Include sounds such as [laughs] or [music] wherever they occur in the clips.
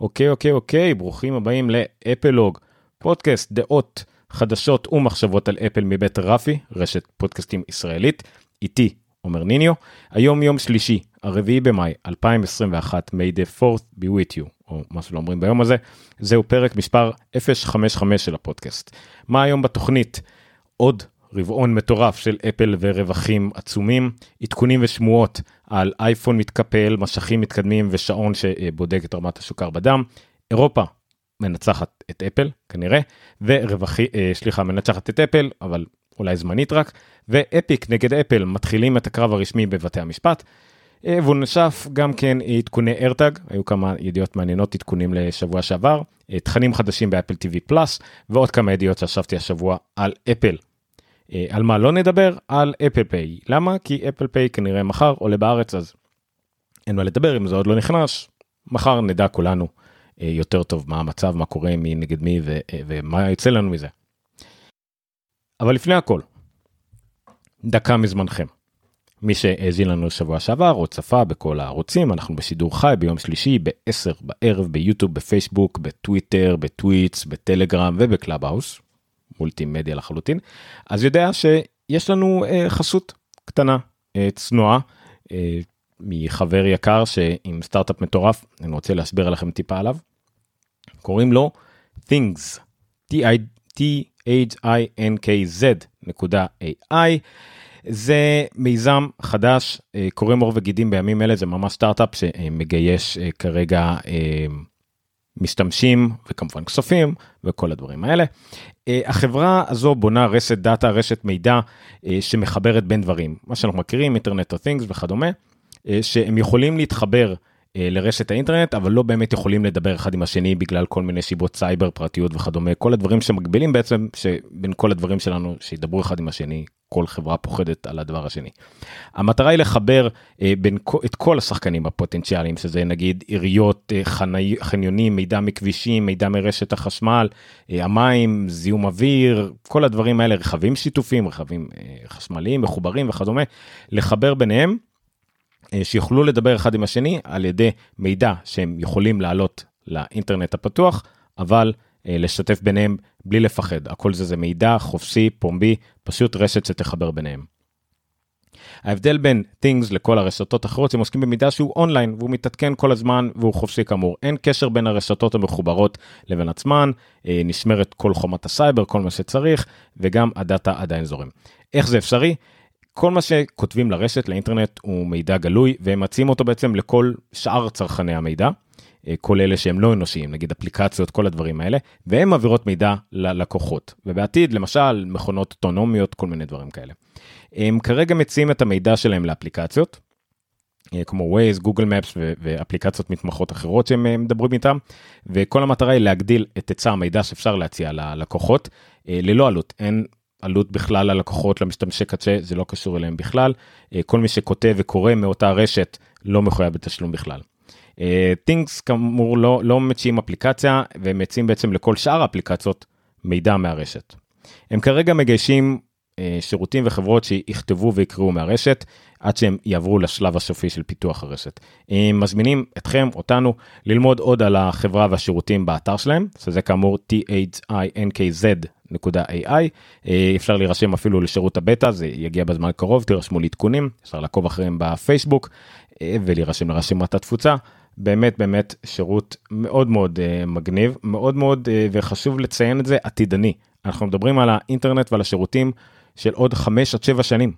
אוקיי, אוקיי, אוקיי, ברוכים הבאים לאפלוג, פודקאסט דעות חדשות ומחשבות על אפל מבית רפי, רשת פודקאסטים ישראלית, איתי עומר ניניו. היום יום שלישי, הרביעי במאי 2021, may the 4th be with you, או מה שלא אומרים ביום הזה, זהו פרק מספר 055 של הפודקאסט. מה היום בתוכנית? עוד רבעון מטורף של אפל ורווחים עצומים, עדכונים ושמועות על אייפון מתקפל, משכים מתקדמים ושעון שבודק את רמת השוקר בדם. אירופה מנצחת את אפל כנראה, ורווחי, אה, סליחה, מנצחת את אפל, אבל אולי זמנית רק, ואפיק נגד אפל מתחילים את הקרב הרשמי בבתי המשפט. אה, והוא נשף גם כן עדכוני ארטג, היו כמה ידיעות מעניינות, עדכונים לשבוע שעבר, אה, תכנים חדשים באפל TV פלאס, ועוד כמה ידיעות שישבתי השבוע על אפל. אה, על מה לא נדבר? על Apple Pay. למה? כי Apple Pay כנראה מחר עולה בארץ אז אין מה לדבר אם זה עוד לא נכנס. מחר נדע כולנו אה, יותר טוב מה המצב, מה קורה, מי נגד מי ו, אה, ומה יוצא לנו מזה. אבל לפני הכל, דקה מזמנכם. מי שהאזין לנו שבוע שעבר או צפה בכל הערוצים, אנחנו בשידור חי ביום שלישי ב-10 בערב ביוטיוב, בפייסבוק, בטוויטר, בטוויץ', בטלגרם וב Clubhouse. מולטימדיה לחלוטין, אז יודע שיש לנו אה, חסות קטנה, אה, צנועה, אה, מחבר יקר שעם סטארט-אפ מטורף, אני רוצה להסביר לכם טיפה עליו. קוראים לו things, t-h-i-n-k-z נקודה a-i. זה מיזם חדש, אה, קוראים עור וגידים בימים אלה, זה ממש סטארט-אפ שמגייש אה, כרגע אה, משתמשים וכמובן כספים וכל הדברים האלה. אה, החברה הזו בונה רשת דאטה, רשת מידע אה, שמחברת בין דברים, מה שאנחנו מכירים, internet of things וכדומה, אה, שהם יכולים להתחבר לרשת האינטרנט, אבל לא באמת יכולים לדבר אחד עם השני בגלל כל מיני סיבות סייבר, פרטיות וכדומה, כל הדברים שמגבילים בעצם, שבין כל הדברים שלנו, שידברו אחד עם השני, כל חברה פוחדת על הדבר השני. המטרה היא לחבר אה, בין את כל השחקנים הפוטנציאליים שזה נגיד עיריות, אה, חני, חניונים, מידע מכבישים, מידע מרשת החשמל, אה, המים, זיהום אוויר, כל הדברים האלה, רכבים שיתופים, רכבים אה, חשמליים, מחוברים וכדומה, לחבר ביניהם, אה, שיוכלו לדבר אחד עם השני על ידי מידע שהם יכולים לעלות לאינטרנט הפתוח, אבל אה, לשתף ביניהם בלי לפחד, הכל זה זה מידע חופשי, פומבי, פשוט רשת שתחבר ביניהם. ההבדל בין things לכל הרשתות האחרות הם עוסקים במידע שהוא אונליין והוא מתעדכן כל הזמן והוא חופשי כאמור אין קשר בין הרשתות המחוברות לבין עצמן אה, נשמרת כל חומת הסייבר כל מה שצריך וגם הדאטה עדיין זורם. איך זה אפשרי? כל מה שכותבים לרשת לאינטרנט הוא מידע גלוי והם מציעים אותו בעצם לכל שאר צרכני המידע. אה, כל אלה שהם לא אנושיים, נגיד אפליקציות, כל הדברים האלה, והן מעבירות מידע ללקוחות. ובעתיד, למשל, מכונות אוטונומיות, כל מיני דברים כאלה. הם כרגע מציעים את המידע שלהם לאפליקציות, אה, כמו Waze, Google Maps ואפליקציות מתמחות אחרות שהם אה, מדברים איתם, וכל המטרה היא להגדיל את היצע המידע שאפשר להציע ללקוחות, ללא עלות, אין עלות בכלל ללקוחות, למשתמשי קצה, זה לא קשור אליהם בכלל. כל מי שכותב וקורא מאותה רשת לא מחויב בתשלום בכלל. אה, Things כאמור לא, לא מציעים אפליקציה והם מציעים בעצם לכל שאר האפליקציות מידע מהרשת. הם כרגע מגיישים אה, שירותים וחברות שיכתבו ויקראו מהרשת עד שהם יעברו לשלב הסופי של פיתוח הרשת. הם מזמינים אתכם, אותנו, ללמוד עוד על החברה והשירותים באתר שלהם, שזה כאמור thinkz.ai, אה, אפשר להירשם אפילו לשירות הבטא, זה יגיע בזמן קרוב, תירשמו לעדכונים, אפשר לעקוב אחריהם בפייסבוק ולהירשם לרשימת התפוצה. באמת באמת שירות מאוד מאוד uh, מגניב מאוד מאוד uh, וחשוב לציין את זה עתידני אנחנו מדברים על האינטרנט ועל השירותים של עוד 5 עד 7 שנים.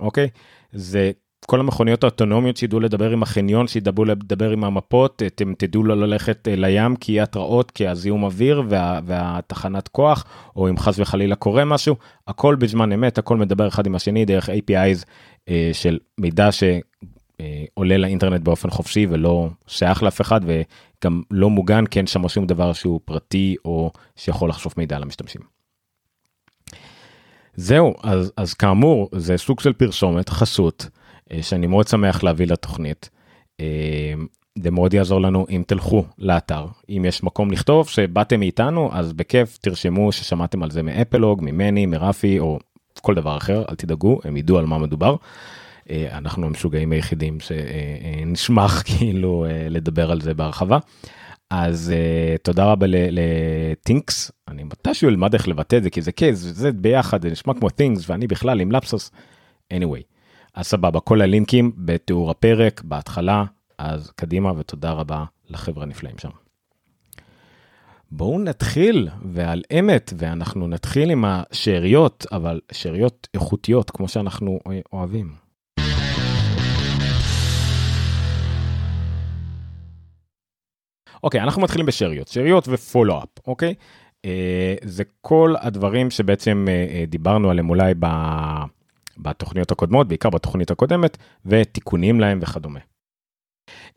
אוקיי זה כל המכוניות האוטונומיות שידעו לדבר עם החניון שידעו לדבר עם המפות אתם תדעו לא ללכת לים כי התראות כי הזיהום אוויר וה, והתחנת כוח או אם חס וחלילה קורה משהו הכל בזמן אמת הכל מדבר אחד עם השני דרך API's uh, של מידע ש... אה, עולה לאינטרנט באופן חופשי ולא שייך לאף אחד וגם לא מוגן כי אין שם שום דבר שהוא פרטי או שיכול לחשוף מידע למשתמשים. זהו אז אז כאמור זה סוג של פרסומת חסות אה, שאני מאוד שמח להביא לתוכנית. אה, זה מאוד יעזור לנו אם תלכו לאתר אם יש מקום לכתוב שבאתם מאיתנו אז בכיף תרשמו ששמעתם על זה מאפלוג ממני מרפי או כל דבר אחר אל תדאגו הם ידעו על מה מדובר. אה, אנחנו המשוגעים היחידים שנשמח כאילו אה, לדבר על זה בהרחבה. אז uh, תודה רבה לטינקס, אני מתישהו אלמד איך לבטא את זה, כי זה קייס, זה ביחד, זה נשמע כמו things, ואני בכלל עם לפסוס. anyway, אז סבבה, כל הלינקים בתיאור הפרק, בהתחלה, אז קדימה ותודה רבה לחבר'ה הנפלאים שם. בואו נתחיל ועל אמת ואנחנו נתחיל עם השאריות אבל שאריות איכותיות כמו שאנחנו אוהבים. אוקיי אנחנו מתחילים בשאריות שאריות ופולו-אפ אוקיי אה, זה כל הדברים שבעצם אה, אה, דיברנו עליהם אולי ב... בתוכניות הקודמות בעיקר בתוכנית הקודמת ותיקונים להם וכדומה.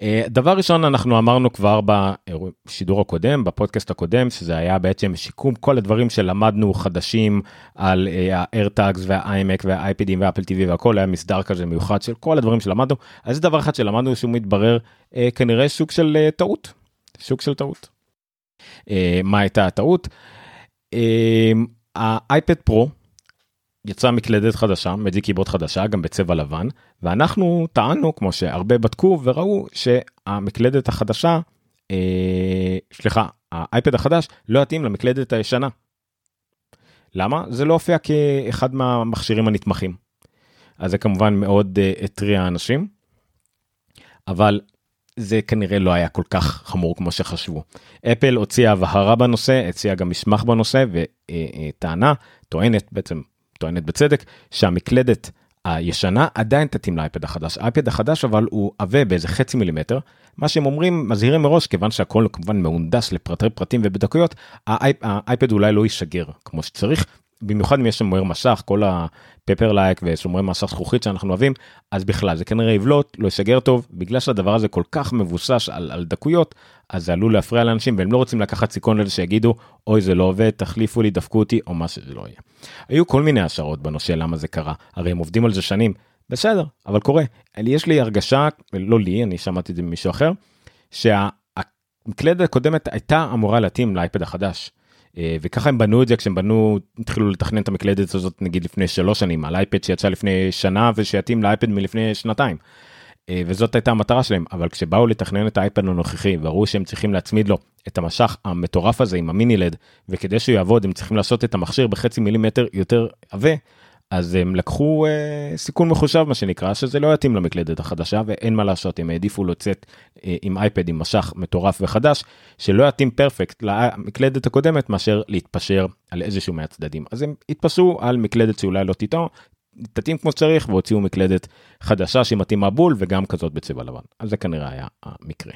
אה, דבר ראשון אנחנו אמרנו כבר בשידור הקודם בפודקאסט הקודם שזה היה בעצם שיקום כל הדברים שלמדנו חדשים על אה, ה-AirTags וה-iMac וה-iPadים ואפל TV והכל היה מסדר כזה מיוחד של כל הדברים שלמדנו אז זה דבר אחד שלמדנו שהוא מתברר אה, כנראה סוג של טעות. סוג של טעות. מה הייתה הטעות? האייפד פרו יצאה מקלדת חדשה, מג'יק קיבורד חדשה, גם בצבע לבן, ואנחנו טענו, כמו שהרבה בדקו וראו, שהמקלדת החדשה, אה, סליחה, האייפד החדש לא יתאים למקלדת הישנה. למה? זה לא הופיע כאחד מהמכשירים הנתמכים. אז זה כמובן מאוד אה, התריע אנשים, אבל זה כנראה לא היה כל כך חמור כמו שחשבו. אפל הוציאה הבהרה בנושא, הציעה גם מסמך בנושא וטענה, טוענת בעצם טוענת בצדק שהמקלדת הישנה עדיין תתאים לאייפד החדש. האייפד החדש אבל הוא עבה באיזה חצי מילימטר. מה שהם אומרים, מזהירים מראש, כיוון שהכל כמובן מהונדס לפרטי פרטים ובדקויות, האייפד אולי לא יישגר כמו שצריך, במיוחד אם יש שומר משך, כל הפפר לייק ושומרי משך זכוכית שאנחנו אוהבים, אז בכלל זה כנראה יבלוט, לא ישגר טוב, בגלל שהדבר הזה כל כך מבוסס על, על דקויות, אז זה עלול להפריע לאנשים והם לא רוצים לקחת סיכון לזה שיגידו, אוי זה לא עובד, תחליפו לי, דפקו אותי, או מה שזה לא יהיה. היו כל מיני השערות בנושא למה זה קרה, הרי הם עובדים על זה שנים, בסדר, אבל קורה. יש לי הרגשה, לא לי, אני שמעתי את זה ממישהו אחר, שהמקלדת הקודמת הייתה אמורה להתאים לאייפד החדש. אה, וככה הם בנו את זה כשהם בנו התחילו לתכנן את המקלדת הזאת נגיד לפני שלוש שנים על אייפד שיצא לפני שנה ושיתאים לאייפד מלפני שנתיים. אה, וזאת הייתה המטרה שלהם אבל כשבאו לתכנן את האייפד הנוכחי וראו שהם צריכים להצמיד לו את המשך המטורף הזה עם המיני לד וכדי שהוא יעבוד הם צריכים לעשות את המכשיר בחצי מילימטר יותר עבה אז הם לקחו אה, סיכון מחושב מה שנקרא שזה לא יתאים למקלדת החדשה ואין מה לעשות הם העדיפו לצאת אה, עם אייפד עם משך מטורף וחדש שלא יתאים פרפקט למקלדת הקודמת מאשר להתפשר על איזשהו מהצדדים אז הם התפשרו על מקלדת שאולי לא תטעו. תתאים כמו שצריך והוציאו מקלדת חדשה שמתאימה בול וגם כזאת בצבע לבן אז זה כנראה היה המקרה.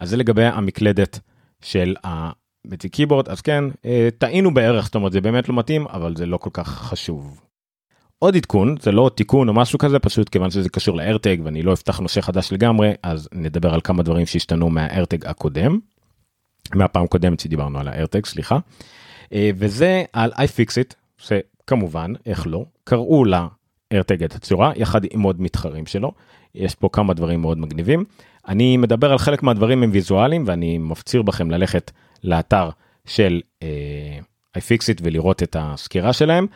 אז זה לגבי המקלדת של בטי קיבורד אז כן אה, טעינו בערך זאת אומרת זה באמת לא מתאים אבל זה לא כל כך חשוב. עוד עדכון זה לא תיקון או משהו כזה פשוט כיוון שזה קשור לארטג ואני לא אפתח נושא חדש לגמרי אז נדבר על כמה דברים שהשתנו מהארטג הקודם. מהפעם קודמת שדיברנו על הארטג סליחה. אה, וזה על iFixit שכמובן איך לא קראו לה ארטג את הצורה יחד עם עוד מתחרים שלו יש פה כמה דברים מאוד מגניבים אני מדבר על חלק מהדברים הם ויזואליים ואני מפציר בכם ללכת לאתר של uh, iFixit ולראות את הסקירה שלהם.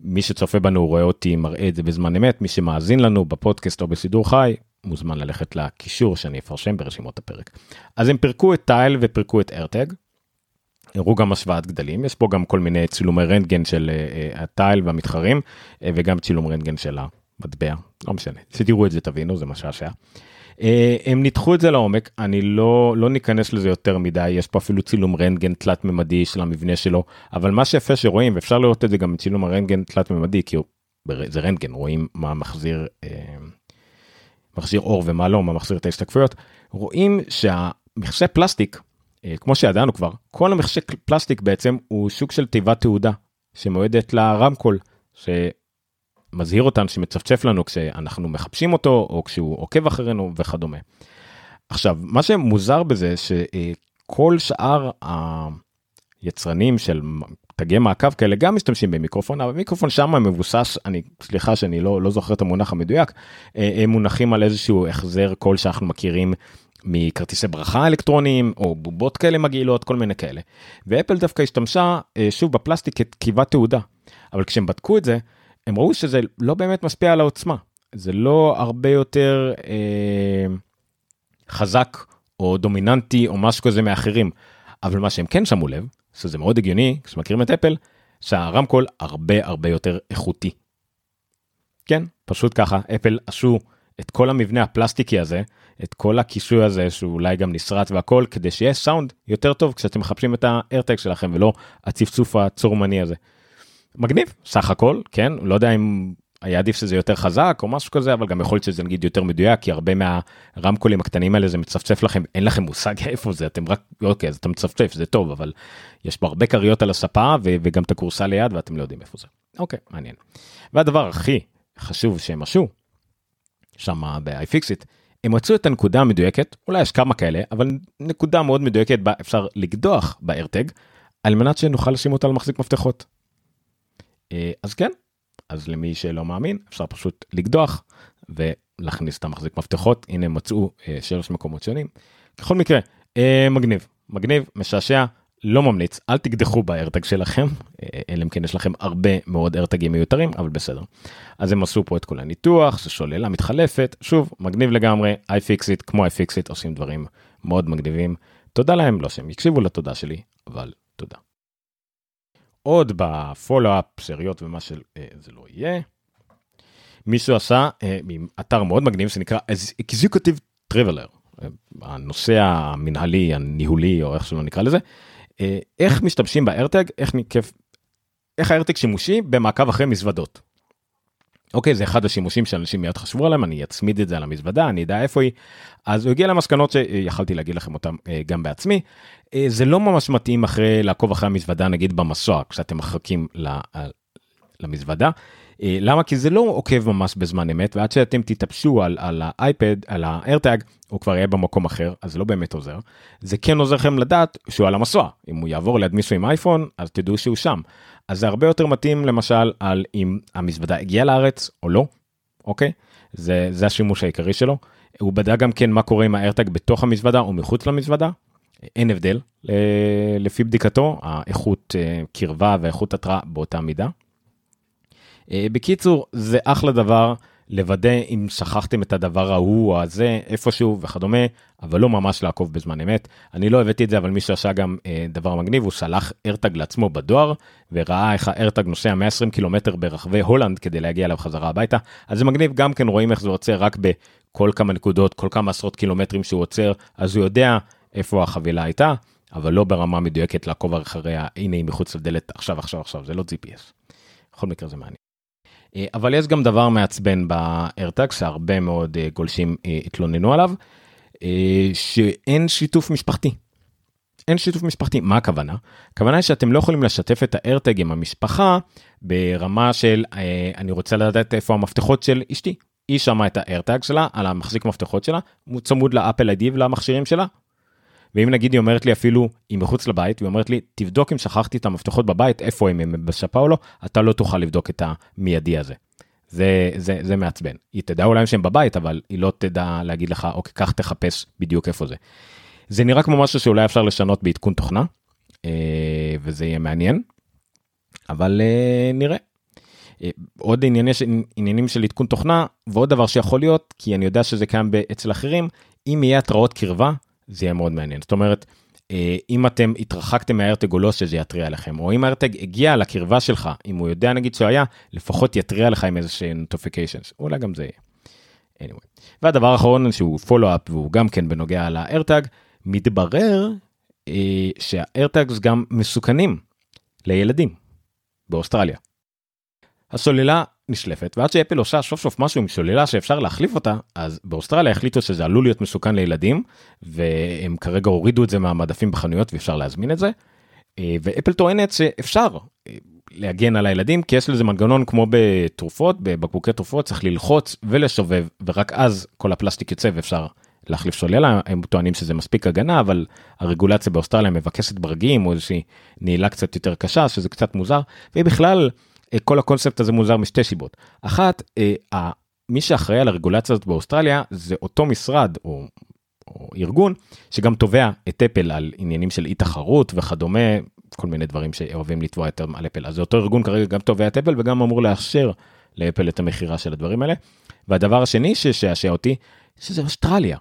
מי שצופה בנו רואה אותי מראה את זה בזמן אמת, מי שמאזין לנו בפודקאסט או בסידור חי מוזמן ללכת לקישור שאני אפרשם ברשימות הפרק. אז הם פירקו את טייל ופירקו את ארטג. הראו גם השוואת גדלים יש פה גם כל מיני צילומי רנטגן של uh, הטייל והמתחרים uh, וגם צילום רנטגן של המטבע לא משנה שתראו את זה תבינו זה משעשע. אה, הם ניתחו את זה לעומק אני לא לא ניכנס לזה יותר מדי יש פה אפילו צילום רנטגן תלת ממדי של המבנה שלו אבל מה שיפה שרואים ואפשר לראות את זה גם בצילום הרנטגן תלת ממדי כי זה רנטגן רואים מה מחזיר אה, מחזיר אור ומה לא מה מחזיר את ההשתקפויות רואים שהמכסה פלסטיק אה, כמו שידענו כבר כל המכסה פלסטיק בעצם הוא סוג של תיבת תעודה שמועדת לרמקול. מזהיר אותנו שמצפצף לנו כשאנחנו מחפשים אותו או כשהוא עוקב אחרינו וכדומה. עכשיו מה שמוזר בזה שכל שאר היצרנים של תגי מעקב כאלה גם משתמשים במיקרופון אבל מיקרופון שם מבוסס אני סליחה שאני לא לא זוכר את המונח המדויק הם מונחים על איזשהו החזר קול שאנחנו מכירים מכרטיסי ברכה אלקטרוניים או בובות כאלה מגעילות כל מיני כאלה ואפל דווקא השתמשה שוב בפלסטיק כתקיבת תעודה אבל כשהם בדקו את זה הם ראו שזה לא באמת משפיע על העוצמה, זה לא הרבה יותר אה, חזק או דומיננטי או משהו כזה מאחרים. אבל מה שהם כן שמו לב, שזה מאוד הגיוני, כשמכירים את אפל, שהרמקול הרבה הרבה יותר איכותי. כן, פשוט ככה, אפל עשו את כל המבנה הפלסטיקי הזה, את כל הקישוי הזה שאולי גם נסרט והכל, כדי שיהיה סאונד יותר טוב כשאתם מחפשים את האיירטג שלכם ולא הצפצוף הצורמני הזה. מגניב, סך הכל, כן, לא יודע אם היה עדיף שזה יותר חזק או משהו כזה, אבל גם יכול להיות שזה נגיד יותר מדויק, כי הרבה מהרמקולים הקטנים האלה זה מצפצף לכם, אין לכם מושג [laughs] איפה זה, אתם רק, אוקיי, אז אתה מצפצף, זה טוב, אבל יש הרבה כריות על הספה וגם את הכורסה ליד ואתם לא יודעים איפה זה. אוקיי, מעניין. והדבר הכי חשוב שהם עשו, שם ב-iFixit, הם מצאו את הנקודה המדויקת, אולי יש כמה כאלה, אבל נקודה מאוד מדויקת בה אפשר לקדוח באיירטג, על מנת שנוכל לשים אותה על מחזיק מפתחות. אה, אז כן, אז למי שלא מאמין, אפשר פשוט לקדוח ולהכניס את המחזיק מפתחות, הנה מצאו אה, שלוש מקומות שונים. בכל מקרה, אה, מגניב, מגניב, משעשע, לא ממליץ, אל תקדחו באיירטג שלכם, אלא אם כן יש לכם הרבה מאוד איירטגים מיותרים, אבל בסדר. אז הם עשו פה את כל הניתוח, זה שוללה מתחלפת, שוב, מגניב לגמרי, iFixit, כמו iFixit, עושים דברים מאוד מגניבים. תודה להם, לא שהם יקשיבו לתודה שלי, אבל תודה. עוד בפולו-אפ, שאריות ומה שזה לא יהיה. מישהו עשה אה, אתר מאוד מגניב שנקרא Executive Traveler, הנושא המנהלי, הניהולי, או איך שלא נקרא לזה, אה, איך משתמשים באיירטג, איך ניקף, איך האיירטג שימושי במעקב אחרי מזוודות. אוקיי, זה אחד השימושים שאנשים מיד חשבו עליהם, אני אצמיד את זה על המזוודה, אני אדע איפה היא. אז הוא הגיע למסקנות שיכלתי להגיד לכם אותם אה, גם בעצמי. אה, זה לא ממש מתאים אחרי לעקוב אחרי המזוודה, נגיד במסוע, כשאתם מחכים למזוודה. אה, למה? כי זה לא עוקב ממש בזמן אמת, ועד שאתם תתאפשו על, על האייפד, על האיירטג, הוא כבר יהיה במקום אחר, אז זה לא באמת עוזר. זה כן עוזר לכם לדעת שהוא על המסוע. אם הוא יעבור ליד מישהו עם אייפון, אז תדעו שהוא שם. אז זה הרבה יותר מתאים למשל על אם המזוודה הגיעה לארץ או לא, אוקיי? זה, זה השימוש העיקרי שלו. הוא בדק גם כן מה קורה עם האיירטג בתוך המזוודה או מחוץ למזוודה. אין הבדל לפי בדיקתו, האיכות אה, קרבה ואיכות התראה באותה מידה. אה, בקיצור, זה אחלה דבר לוודא אם שכחתם את הדבר ההוא או הזה איפשהו וכדומה, אבל לא ממש לעקוב בזמן אמת. אני לא הבאתי את זה, אבל מי שעשה גם אה, דבר מגניב, הוא שלח ארטג לעצמו בדואר, וראה איך הארטג נוסע 120 קילומטר ברחבי הולנד כדי להגיע אליו חזרה הביתה. אז זה מגניב, גם כן רואים איך זה עוצר רק בכל כמה נקודות, כל כמה עשרות קילומטרים שהוא עוצר, אז הוא יודע איפה החבילה הייתה, אבל לא ברמה מדויקת לעקוב אחריה, הנה היא מחוץ לדלת עכשיו עכשיו עכשיו, זה לא GPS. בכל מקרה זה מעניין. אה, אבל יש גם דבר מעצבן באיירטאג שהרבה מאוד אה, גולשים אה, התלוננו עליו, שאין שיתוף משפחתי. אין שיתוף משפחתי, מה הכוונה? הכוונה היא שאתם לא יכולים לשתף את האיירטג עם המשפחה ברמה של אני רוצה לדעת איפה המפתחות של אשתי. היא שמעה את האיירטג שלה על המחזיק מפתחות שלה, צמוד לאפל איי-די ולמכשירים שלה, ואם נגיד היא אומרת לי אפילו, היא מחוץ לבית, והיא אומרת לי, תבדוק אם שכחתי את המפתחות בבית, איפה הם, הם בשפה או לא, אתה לא תוכל לבדוק את המיידי הזה. זה, זה, זה מעצבן. היא תדע אולי שהם בבית, אבל היא לא תדע להגיד לך, אוקיי, קח תחפש בדיוק איפה זה. זה נראה כמו משהו שאולי אפשר לשנות בעדכון תוכנה, אה, וזה יהיה מעניין, אבל אה, נראה. אה, עוד ענייני, עניינים של עדכון תוכנה, ועוד דבר שיכול להיות, כי אני יודע שזה קיים אצל אחרים, אם יהיה התראות קרבה, זה יהיה מאוד מעניין. זאת אומרת, אה, אם אתם התרחקתם מהארטג או לא, שזה יתריע לכם, או אם הארטג הגיע לקרבה שלך, אם הוא יודע נגיד שהוא היה, לפחות יתריע לך עם איזה שהם notifications, אולי גם זה יהיה. anyway. והדבר האחרון שהוא פולו-אפ והוא גם כן בנוגע לארטג, מתברר אה, שהארטגס גם מסוכנים לילדים באוסטרליה. הסוללה נשלפת ועד שאפל עושה סוף סוף משהו עם שוללה שאפשר להחליף אותה אז באוסטרליה החליטו שזה עלול להיות מסוכן לילדים והם כרגע הורידו את זה מהמדפים בחנויות ואפשר להזמין את זה. אה, ואפל טוענת שאפשר אה, להגן על הילדים כי יש לזה מנגנון כמו בתרופות בבקבוקי תרופות צריך ללחוץ ולשובב ורק אז כל הפלסטיק יוצא ואפשר להחליף שוללה הם טוענים שזה מספיק הגנה אבל הרגולציה באוסטרליה מבקשת ברגים או איזושהי נעילה קצת יותר קשה שזה קצת מוזר ובכלל כל הקונספט הזה מוזר משתי סיבות. אחת, אה, מי שאחראי על הרגולציה הזאת באוסטרליה זה אותו משרד או, או ארגון שגם תובע את אפל על עניינים של אי תחרות וכדומה, כל מיני דברים שאוהבים לתבוע יותר על אפל. אז זה אותו ארגון כרגע גם תובע את אפל וגם אמור לאשר לאפל את המכירה של הדברים האלה. והדבר השני ששעשע אותי, שזה אוסטרליה.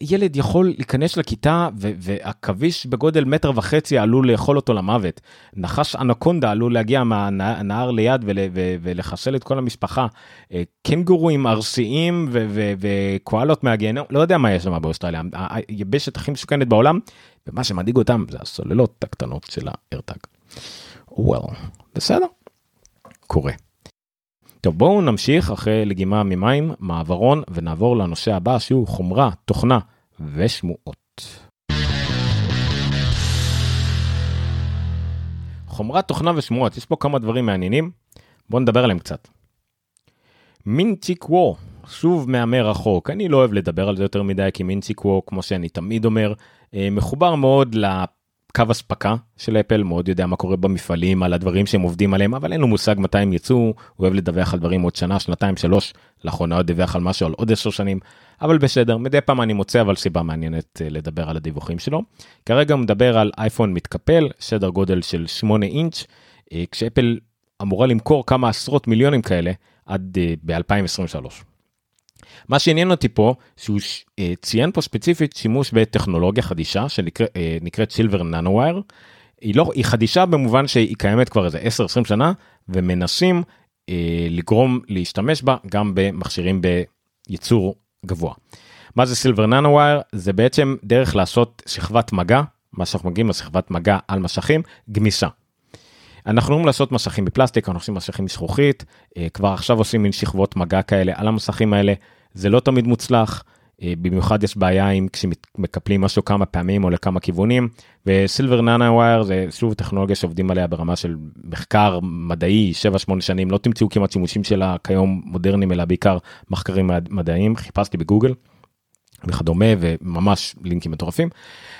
ילד יכול להיכנס לכיתה ועכביש בגודל מטר וחצי עלול לאכול אותו למוות. נחש אנקונדה עלול להגיע מהנהר ליד ולחסל את כל המשפחה. אה, קנגורואים ארסיים וקואלות מהגיהנום, לא יודע מה יש שם באוסטרליה. היבשת הכי מסוכנת בעולם, ומה שמדאיג אותם זה הסוללות הקטנות של הארטג. וואל, בסדר, קורה. טוב בואו נמשיך אחרי לגימה ממים מעברון ונעבור לנושא הבא שהוא חומרה תוכנה ושמועות. חומרת תוכנה ושמועות יש פה כמה דברים מעניינים בואו נדבר עליהם קצת. מינצ'יק וו שוב מהמר רחוק אני לא אוהב לדבר על זה יותר מדי כי מינצ'יק וו כמו שאני תמיד אומר אה, מחובר מאוד קו אספקה של אפל מאוד יודע מה קורה במפעלים על הדברים שהם עובדים עליהם אבל אין לו מושג מתי הם יצאו הוא אוהב לדווח על דברים עוד שנה שנתיים שלוש לאחרונה עוד דיווח על משהו על עוד עשר שנים אבל בסדר מדי פעם אני מוצא אבל סיבה מעניינת אה, לדבר על הדיווחים שלו כרגע הוא מדבר על אייפון מתקפל סדר גודל של 8 אינץ' אה, כשאפל אמורה למכור כמה עשרות מיליונים כאלה עד אה, ב-2023. מה שעניין אותי פה שהוא אה, ציין פה ספציפית שימוש בטכנולוגיה חדישה שנקראת סילבר ננוווייר. היא לא היא חדישה במובן שהיא קיימת כבר איזה 10-20 שנה ומנסים אה, לגרום להשתמש בה גם במכשירים בייצור גבוה. מה זה סילבר ננוווייר זה בעצם דרך לעשות שכבת מגע מה שאנחנו מגיעים לשכבת מגע על משכים גמישה. אנחנו יכולים לעשות מסכים בפלסטיק אנחנו עושים מסכים מזכוכית אה, כבר עכשיו עושים מין שכבות מגע כאלה על המסכים האלה זה לא תמיד מוצלח. אה, במיוחד יש בעיה עם כשמקפלים משהו כמה פעמים או לכמה כיוונים וסילבר נאנה ווייר זה שוב טכנולוגיה שעובדים עליה ברמה של מחקר מדעי 7-8 שנים לא תמצאו כמעט שימושים שלה כיום מודרניים אלא בעיקר מחקרים מדעיים חיפשתי בגוגל וכדומה וממש לינקים מטורפים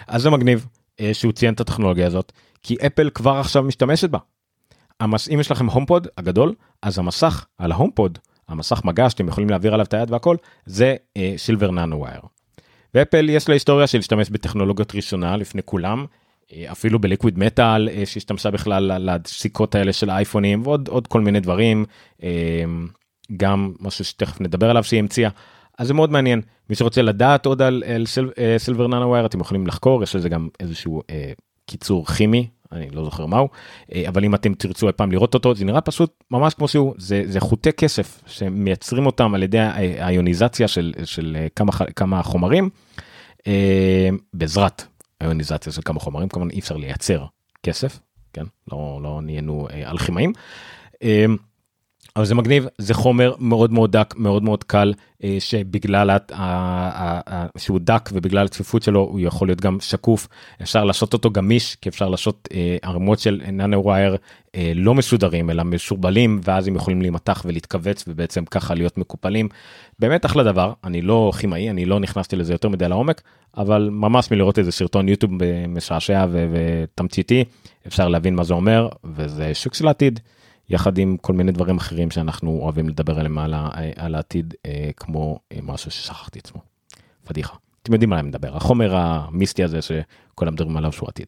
אז זה מגניב אה, שהוא ציין את הטכנולוגיה הזאת כי אפל כבר עכשיו משתמשת בה. אם יש לכם HomePod הגדול אז המסך על ה HomePod המסך מגע שאתם יכולים להעביר עליו את היד והכל זה silver nanowire. ואפל יש לה היסטוריה של להשתמש בטכנולוגיות ראשונה לפני כולם אה, אפילו ב liquid metal אה, שהשתמשה בכלל על הסיכות האלה של האייפונים ועוד עוד כל מיני דברים אה, גם משהו שתכף נדבר עליו שהיא המציאה. אז זה מאוד מעניין מי שרוצה לדעת עוד על, על סילבר ננו ווייר אתם יכולים לחקור יש לזה גם איזשהו אה, קיצור כימי אני לא זוכר מהו אה, אבל אם אתם תרצו אי פעם לראות אותו זה נראה פשוט ממש כמו שהוא זה זה חוטי כסף שמייצרים אותם על ידי האיוניזציה של של אה, כמה כמה חומרים אה, בעזרת האיוניזציה של כמה חומרים כמובן אי אפשר לייצר כסף כן לא לא נהיינו אלכימאים. אבל זה מגניב זה חומר מאוד מאוד דק מאוד מאוד קל אה, שבגלל שהוא דק ובגלל הצפיפות שלו הוא יכול להיות גם שקוף אפשר לעשות אותו גמיש כי אפשר לעשות אה, ערמות של ננו ווייר אה, לא מסודרים אלא משורבלים ואז הם יכולים להימתח ולהתכווץ ובעצם ככה להיות מקופלים באמת אחלה דבר אני לא כימאי אני לא נכנסתי לזה יותר מדי לעומק אבל ממש מלראות איזה סרטון יוטיוב משעשע ותמציתי אפשר להבין מה זה אומר וזה שוק של העתיד. יחד עם כל מיני דברים אחרים שאנחנו אוהבים לדבר עליהם על, העתיד אה, כמו אה, משהו ששכחתי עצמו. פדיחה. אתם יודעים על מה אני מדבר החומר המיסטי הזה שכולם מדברים עליו שהוא עתיד.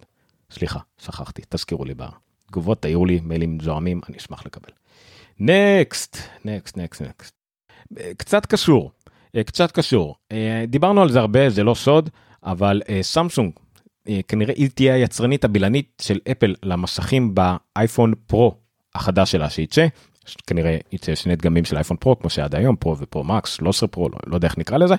סליחה שכחתי תזכירו לי בתגובות תעירו לי מיילים זוהמים אני אשמח לקבל. נקסט נקסט נקסט נקסט. קצת קשור אה, קצת קשור דיברנו על זה הרבה זה לא סוד אבל סמסונג כנראה היא תהיה היצרנית הבלענית של אפל למסכים באייפון פרו החדש שלה שייצא כנראה יצא שני דגמים של אייפון פרו כמו שעד היום פרו ופרו מקס 13 פרו לא, לא יודע איך נקרא לזה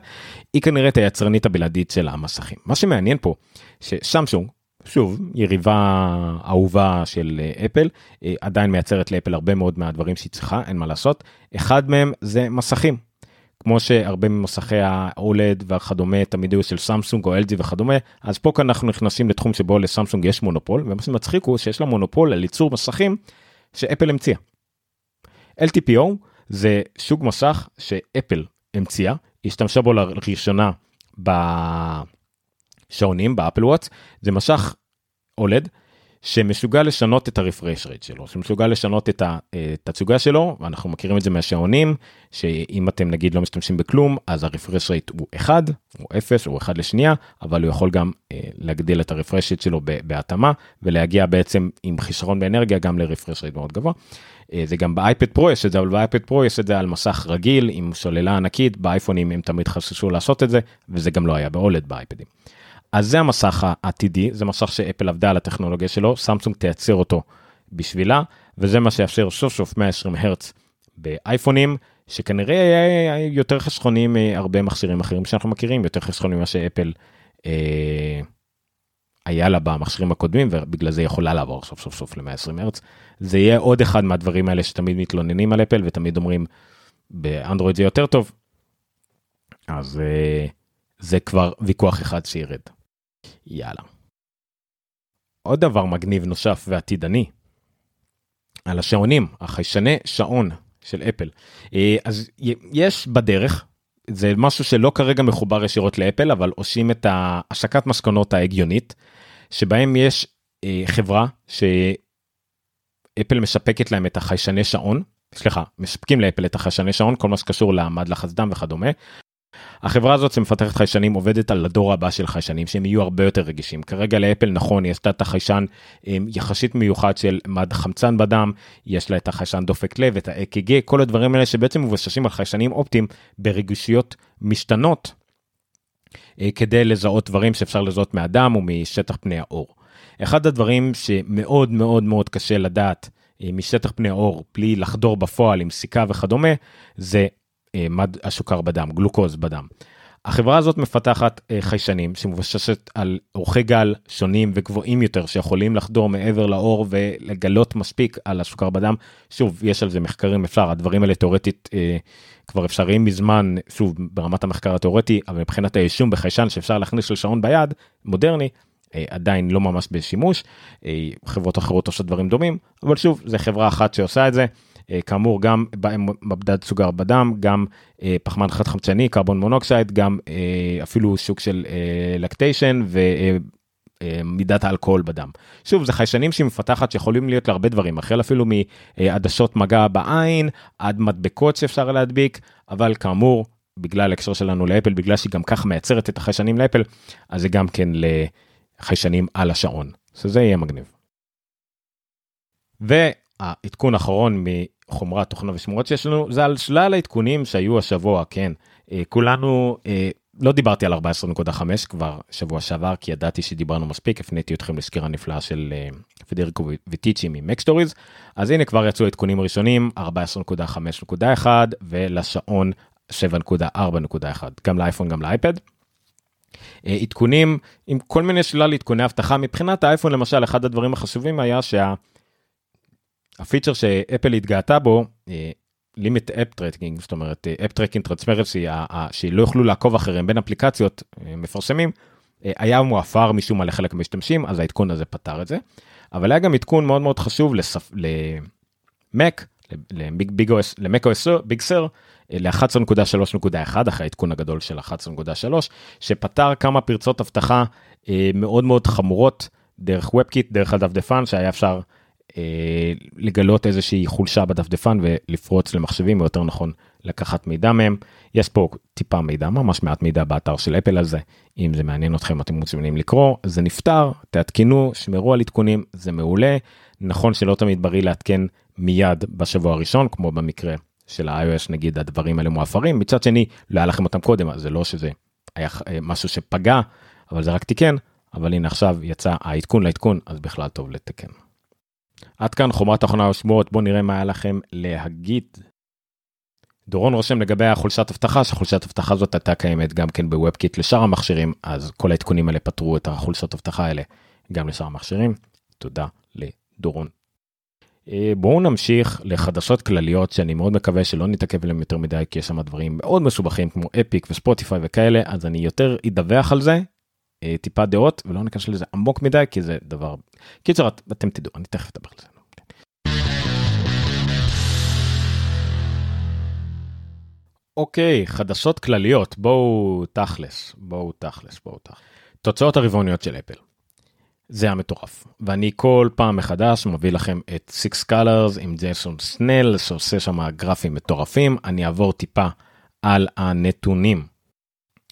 היא כנראה את היצרנית הבלעדית של המסכים מה שמעניין פה שסמסונג שוב יריבה אהובה של אה, אפל אה, עדיין מייצרת לאפל הרבה מאוד מהדברים שהיא צריכה אין מה לעשות אחד מהם זה מסכים. כמו שהרבה ממסכי האולד וכדומה תמיד היו של סמסונג או LG וכדומה אז פה כאן אנחנו נכנסים לתחום שבו לסמסונג יש מונופול ומה שמצחיק הוא שיש לה מונופול על ייצור מסכים שאפל המציאה. LTPO זה סוג מסך שאפל המציאה, השתמשה בו לראשונה בשעונים ב Apple Watch, זה מסך OLED שמסוגל לשנות את ה refresh rate שלו, שמסוגל לשנות את התצוגה שלו, ואנחנו מכירים את זה מהשעונים, שאם אתם נגיד לא משתמשים בכלום, אז ה refresh rate הוא 1, הוא 0, הוא 1 לשנייה, אבל הוא יכול גם אה, להגדיל את ה refresh rate שלו בהתאמה, ולהגיע בעצם עם חיסכון באנרגיה גם ל refresh rate מאוד גבוה. זה גם ב iPad Pro יש את זה, אבל ב iPad Pro יש את זה על מסך רגיל עם סוללה ענקית, באייפונים הם תמיד חששו לעשות את זה, וזה גם לא היה ב OLED באייפדים. אז זה המסך העתידי, זה מסך שאפל עבדה על הטכנולוגיה שלו, סמסונג תייצר אותו בשבילה, וזה מה שיאפשר סוף סוף 120 הרץ באייפונים, שכנראה יהיה יותר חסכוניים מהרבה מכשירים אחרים שאנחנו מכירים, יותר חסכוניים ממה שאפל אה, היה לה במכשירים הקודמים, ובגלל זה יכולה לעבור סוף סוף סוף ל-120 הרץ. זה יהיה עוד אחד מהדברים האלה שתמיד מתלוננים על אפל ותמיד אומרים, באנדרואיד זה יותר טוב. אז אה, זה כבר ויכוח אחד שירד. יאללה. עוד דבר מגניב נוסף ועתידני, על השעונים, החיישני שעון של אפל. אה, אז יש בדרך, זה משהו שלא כרגע מחובר ישירות לאפל, אבל עושים את השקת מסקנות ההגיונית, שבהם יש אה, חברה שאפל משפקת להם את החיישני שעון, סליחה, מספקים לאפל את החיישני שעון, כל מה שקשור למד לחץ דם וכדומה, החברה הזאת שמפתחת חיישנים עובדת על הדור הבא של חיישנים שהם יהיו הרבה יותר רגישים. כרגע לאפל נכון יש לה את החיישן יחסית מיוחד של מד חמצן בדם, יש לה את החיישן דופק לב, את ה-EKG, כל הדברים האלה שבעצם מבוססים על חיישנים אופטיים ברגישויות משתנות אה, כדי לזהות דברים שאפשר לזהות מהדם ומשטח פני האור. אחד הדברים שמאוד מאוד מאוד קשה לדעת אה, משטח פני האור בלי לחדור בפועל עם סיכה וכדומה זה מד השוקר בדם, גלוקוז בדם. החברה הזאת מפתחת אה, חיישנים שמבששת על אורכי גל שונים וגבוהים יותר שיכולים לחדור מעבר לאור ולגלות מספיק על השוקר בדם. שוב, יש על זה מחקרים אפשר, הדברים האלה תאורטית אה, כבר אפשריים מזמן, שוב, ברמת המחקר התאורטי, אבל מבחינת היישום בחיישן שאפשר להכניס לשעון ביד, מודרני, אה, עדיין לא ממש בשימוש. אה, חברות אחרות עושות דברים דומים, אבל שוב, זה חברה אחת שעושה את זה. אה, כאמור גם מבדד סוגר בדם, גם אה, פחמן חד חמצני, קרבון מונוקסייד, גם אה, אפילו שוק של לקטיישן ומידת האלכוהול בדם. שוב, זה חיישנים שהיא מפתחת שיכולים להיות להרבה דברים, החל אפילו מעדשות מגע בעין, עד מדבקות שאפשר להדביק, אבל כאמור, בגלל ההקשר שלנו לאפל, בגלל שהיא גם כך מייצרת את החיישנים לאפל, אז זה גם כן לחיישנים על השעון, שזה יהיה מגניב. והעדכון האחרון חומרת תוכנה ושמורות שיש לנו זה על שלל העדכונים שהיו השבוע כן אה, כולנו אה, לא דיברתי על 14.5 כבר שבוע שעבר כי ידעתי שדיברנו מספיק הפניתי אתכם לסקירה נפלאה של אה, פדריקו ויטיצ'י מ MacStories אז הנה כבר יצאו עדכונים ראשונים 14.5.1 ולשעון 7.4.1 גם לאייפון גם לאייפד. עדכונים עם כל מיני שלל עדכוני אבטחה מבחינת האייפון למשל אחד הדברים החשובים היה שה. הפיצ'ר שאפל התגאתה בו, limit app tracking, זאת אומרת App Tracking Transparency, שלא יוכלו לעקוב אחריהם בין אפליקציות אה, מפרסמים, אה, היה מועפר משום מה לחלק מהמשתמשים, אז העדכון הזה פתר את זה. אבל היה גם עדכון מאוד מאוד חשוב לספ... למק, למק OS ביג סר, ל-11.3.1 אחרי העדכון הגדול של 11.3 שפתר כמה פרצות אבטחה אה, מאוד מאוד חמורות דרך WebKit דרך הדפדפן שהיה אפשר לגלות איזושהי חולשה בדפדפן ולפרוץ למחשבים או יותר נכון לקחת מידע מהם. יש פה טיפה מידע ממש מעט מידע באתר של אפל על זה. אם זה מעניין אתכם אתם מוזמנים לקרוא. זה נפתר תעדכנו שמרו על עדכונים זה מעולה. נכון שלא תמיד בריא לעדכן מיד בשבוע הראשון כמו במקרה של ה-iOS נגיד הדברים האלה מועפרים. מצד שני לא היה לכם אותם קודם אז זה לא שזה היה אה, משהו שפגע אבל זה רק תיקן. אבל הנה עכשיו יצא העדכון לעדכון אז בכלל טוב לתקן. עד כאן חומרה אחרונה ושמועות בואו נראה מה היה לכם להגיד. דורון רושם לגבי החולשת אבטחה שחולשת אבטחה הזאת הייתה קיימת גם כן ב WebKit לשאר המכשירים אז כל העדכונים האלה פתרו את החולשות אבטחה האלה גם לשאר המכשירים. תודה לדורון. אה, בואו נמשיך לחדשות כלליות שאני מאוד מקווה שלא נתעכב עליהם יותר מדי כי יש שם דברים מאוד מסובכים כמו אפיק וספוטיפיי וכאלה אז אני יותר אדווח על זה טיפה דעות ולא ניכנס לזה עמוק מדי כי זה דבר קיצר אתם תדעו אני תכף אדבר על זה. אוקיי חדשות כלליות בואו תכלס בואו תכלס בואו תכלס. תוצאות הרבעוניות של אפל. זה המטורף ואני כל פעם מחדש מביא לכם את Six Colors עם ג'ייסון סנל שעושה שם גרפים מטורפים אני אעבור טיפה על הנתונים.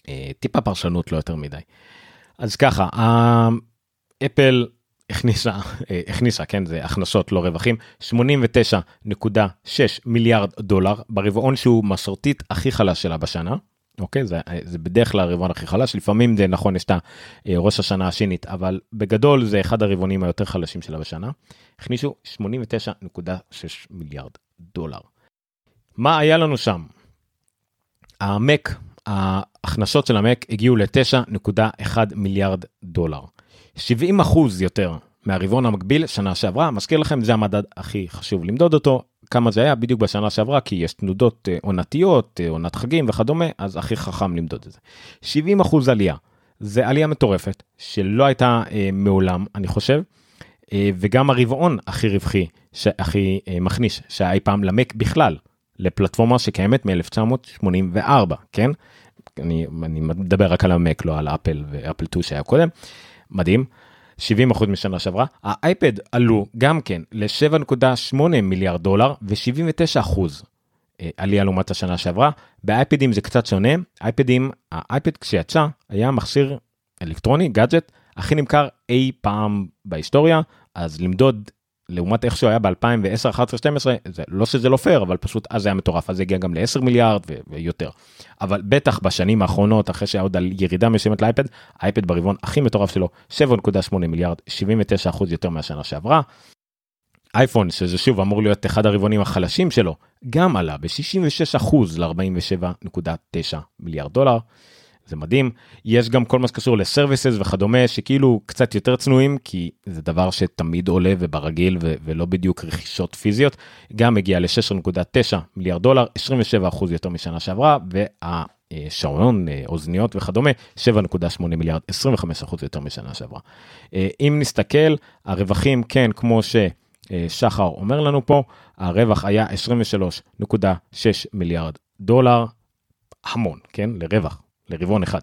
אה, טיפה פרשנות לא יותר מדי. אז ככה, אפל הכניסה, הכניסה, כן, זה הכנסות לא רווחים, 89.6 מיליארד דולר ברבעון שהוא מסורתית הכי חלש שלה בשנה. אוקיי זה, זה בדרך כלל הרבעון הכי חלש לפעמים זה נכון יש את ראש השנה השנית אבל בגדול זה אחד הרבעונים היותר חלשים שלה בשנה. הכניסו 89.6 מיליארד דולר. מה היה לנו שם? המק ההכנסות של המק הגיעו ל-9.1 מיליארד דולר. 70 אחוז יותר מהרבעון המקביל שנה שעברה מזכיר לכם זה המדד הכי חשוב למדוד אותו כמה זה היה בדיוק בשנה שעברה כי יש תנודות אה, עונתיות אה, עונת חגים וכדומה אז הכי חכם למדוד את זה. 70 אחוז עלייה זה עלייה מטורפת שלא הייתה אה, מעולם אני חושב וגם הרבעון הכי רווחי שהכי אה, מכניס שהיה אי פעם למק בכלל לפלטפורמה שקיימת מ-1984 כן? אני, אני מדבר רק על המק לא על אפל ואפל 2 שהיה קודם. מדהים. 70% משנה שעברה, האייפד עלו גם כן ל-7.8 מיליארד דולר ו-79% אה, עלייה לעומת השנה שעברה. באייפדים זה קצת שונה, אייפדים, האייפד כשיצא היה מכשיר אלקטרוני, גאדג'ט, הכי נמכר אי פעם בהיסטוריה, אז למדוד לעומת איך שהוא היה ב-2010, 11, 12, זה לא שזה לא פייר, אבל פשוט אז זה היה מטורף, אז זה הגיע גם ל-10 מיליארד ויותר. אבל בטח בשנים האחרונות, אחרי שהיה עוד על ירידה מסוימת לאייפד, האייפד ברבעון הכי מטורף שלו, 7.8 מיליארד, 79 אחוז יותר מהשנה שעברה. אייפון, שזה שוב אמור להיות אחד הרבעונים החלשים שלו, גם עלה ב-66 אחוז ל-47.9 מיליארד דולר. זה מדהים. יש גם כל מה שקשור לסרוויסס וכדומה שכאילו קצת יותר צנועים כי זה דבר שתמיד עולה וברגיל ו- ולא בדיוק רכישות פיזיות. גם הגיע ל-6.9 מיליארד דולר 27 אחוז יותר משנה שעברה והשעון אוזניות וכדומה 7.8 מיליארד 25 אחוז יותר משנה שעברה. אה, אם נסתכל הרווחים כן כמו ש... שחר אומר לנו פה הרווח היה 23.6 מיליארד דולר המון כן לרווח לרבעון אחד.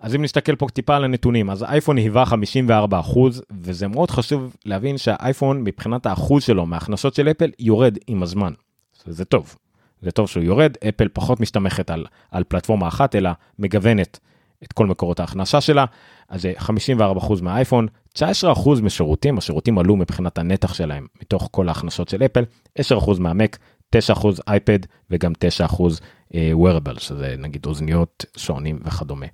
אז אם נסתכל פה טיפה על הנתונים אז האייפון היווה 54 אחוז וזה מאוד חשוב להבין שהאייפון מבחינת האחוז שלו מההכנסות של אפל יורד עם הזמן. זה טוב. זה טוב שהוא יורד אפל פחות מסתמכת על, על פלטפורמה אחת אלא מגוונת את כל מקורות ההכנסה שלה אז זה 54 אחוז מהאייפון 19 אחוז משירותים השירותים עלו מבחינת הנתח שלהם מתוך כל ההכנסות של אפל 10 אחוז מהמק 9 אחוז אייפד וגם 9 אחוז wearable שזה נגיד אוזניות שעונים וכדומה.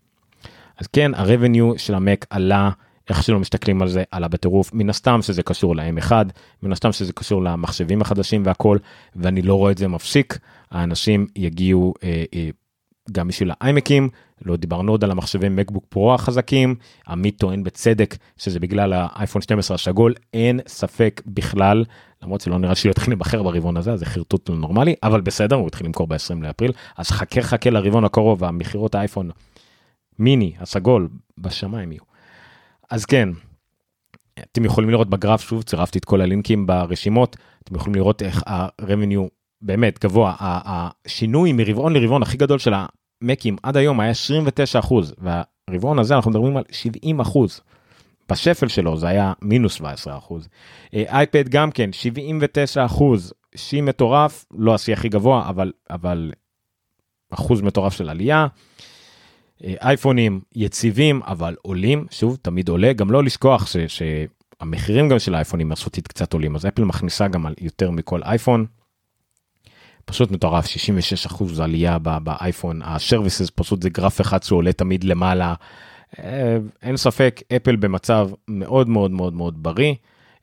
אז כן הרבניו של המק עלה איך שלא מסתכלים על זה עלה בטירוף מן הסתם שזה קשור ל-M1 מן הסתם שזה קשור למחשבים החדשים והכל ואני לא רואה את זה מפסיק האנשים יגיעו אה, אה, גם בשביל האיימקים לא דיברנו עוד על המחשבי מקבוק פרו החזקים עמית טוען בצדק שזה בגלל האייפון 12 השגול אין ספק בכלל למרות שלא נראה שהוא יתחיל להיבחר ברבעון הזה זה חרטוט לא נורמלי אבל בסדר הוא התחיל למכור ב-20 לאפריל אז חכה חכה לרבעון הקרוב המכירות האייפון מיני הסגול בשמיים יהיו. אז כן אתם יכולים לראות בגרף שוב צירפתי את כל הלינקים ברשימות אתם יכולים לראות איך הרבניו באמת גבוה השינוי מרבעון לרבעון הכי גדול של המקים עד היום היה 29 אחוז והרבעון הזה אנחנו מדברים על 70 אחוז. בשפל שלו זה היה מינוס 17 אחוז. אייפד גם כן 79 אחוז שיא מטורף לא השיא הכי גבוה אבל אבל אחוז מטורף של עלייה. אייפונים יציבים אבל עולים שוב תמיד עולה גם לא לשכוח ש, שהמחירים גם של האייפונים מסורתית קצת עולים אז אפל מכניסה גם על יותר מכל אייפון. פשוט מטורף 66 אחוז עלייה באייפון השרוויסס פשוט זה גרף אחד שעולה תמיד למעלה אה, אין ספק אפל במצב מאוד מאוד מאוד מאוד בריא.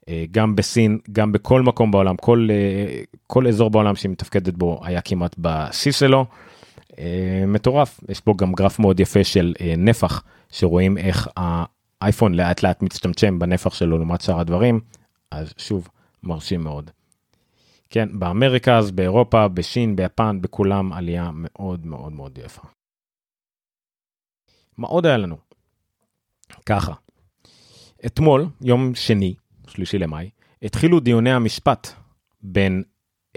אה, גם בסין גם בכל מקום בעולם כל אה, כל אזור בעולם שהיא מתפקדת בו היה כמעט בשיא שלו. מטורף יש פה גם גרף מאוד יפה של נפח שרואים איך האייפון לאט לאט מצטמצם בנפח שלו לעומת שאר הדברים אז שוב מרשים מאוד. כן באמריקה אז באירופה בשין ביפן בכולם עלייה מאוד מאוד מאוד יפה. מה עוד היה לנו? ככה, אתמול, יום שני, שלישי למאי, התחילו דיוני המשפט בין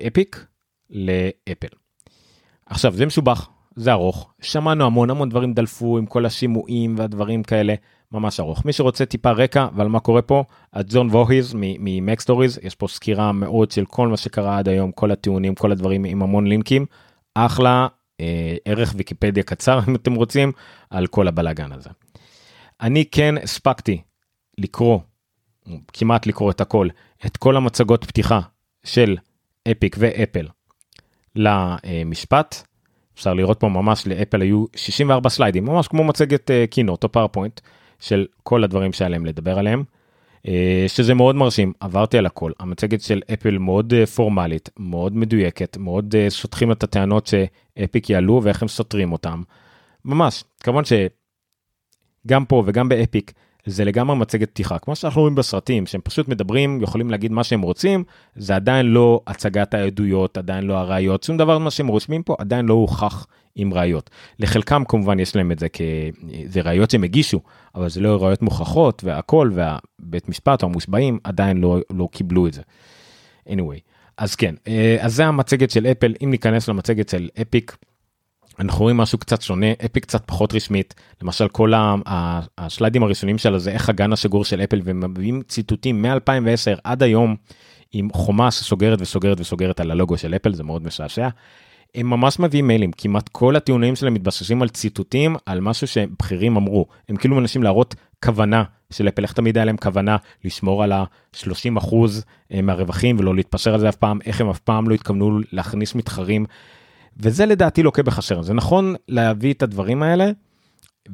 אפיק לאפל. עכשיו, זה מסובך, זה ארוך, שמענו המון המון דברים דלפו עם כל השימועים והדברים כאלה, ממש ארוך. מי שרוצה טיפה רקע ועל מה קורה פה, אז John Voorhees מ MacStories, יש פה סקירה מאוד של כל מה שקרה עד היום, כל הטיעונים, כל הדברים עם המון לינקים, אחלה אה, ערך ויקיפדיה קצר [laughs] אם אתם רוצים, על כל הבלאגן הזה. אני כן הספקתי לקרוא כמעט לקרוא את הכל, את כל המצגות פתיחה של אפיק ואפל למשפט. אפשר לראות פה ממש לאפל היו 64 סליידים, ממש כמו מצגת Keynote או PowerPoint של כל הדברים להם לדבר עליהם. אה, שזה מאוד מרשים עברתי על הכל המצגת של אפל מאוד אה, פורמלית מאוד מדויקת מאוד אה, סותרים את הטענות שאפיק יעלו ואיך הם סותרים אותם. ממש כמובן שגם פה וגם באפיק זה לגמרי מצגת פתיחה כמו שאנחנו רואים בסרטים שהם פשוט מדברים יכולים להגיד מה שהם רוצים זה עדיין לא הצגת העדויות עדיין לא הראיות שום דבר מה שהם רושמים פה עדיין לא הוכח עם ראיות לחלקם כמובן יש להם את זה כזה ראיות שהם הגישו אבל זה לא ראיות מוכחות והכל והבית משפט או המושבעים עדיין לא לא קיבלו את זה. anyway אז כן אה, אז זה המצגת של אפל אם ניכנס למצגת של אפיק. אנחנו רואים משהו קצת שונה אפיק קצת פחות רשמית למשל כל השליידים הראשונים שלה זה איך הגן השגור של אפל ומביאים ציטוטים מ2010 עד היום עם חומה שסוגרת וסוגרת וסוגרת על הלוגו של אפל זה מאוד משעשע. הם ממש מביאים מיילים כמעט כל הטיעונים שלהם מתבססים על ציטוטים על משהו שבכירים אמרו הם כאילו מנסים להראות כוונה של אפל איך תמיד היה להם כוונה לשמור על ה-30 אחוז אה, מהרווחים ולא להתפשר על זה אף פעם איך הם אף פעם לא התכוונו להכניס מתחרים וזה לדעתי לוקה בחסר זה נכון להביא את הדברים האלה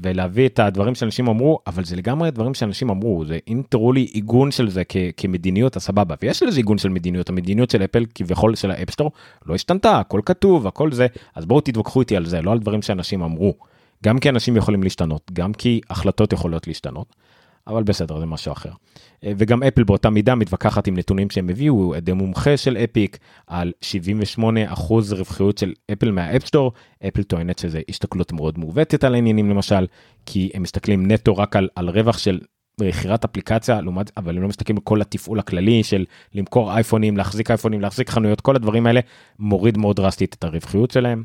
ולהביא את הדברים שאנשים אמרו אבל זה לגמרי דברים שאנשים אמרו. זה אם תראו לי עיגון של זה כ- כמדיניות אז סבבה ויש לזה עיגון של מדיניות. המדיניות של אפל כביכול של ה App Store לא השתנתה. הכל כתוב הכל זה. אז בואו תתווכחו איתי על זה לא על דברים שאנשים אמרו. גם כי אנשים יכולים להשתנות גם כי החלטות יכולות להשתנות. אבל בסדר זה משהו אחר. אה, וגם אפל באותה מידה מתווכחת עם נתונים שהם הביאו עדי מומחה של אפיק על 78 אחוז רווחיות של אפל מה App Store אפל טוענת שזה הסתכלות מאוד מעוותת על העניינים למשל כי הם מסתכלים נטו רק על, על רווח של מכירת אפליקציה לעומת אבל הם לא מסתכלים על כל התפעול הכללי של למכור אייפונים להחזיק אייפונים להחזיק חנויות כל הדברים האלה מוריד מאוד דרסטית את הרווחיות שלהם.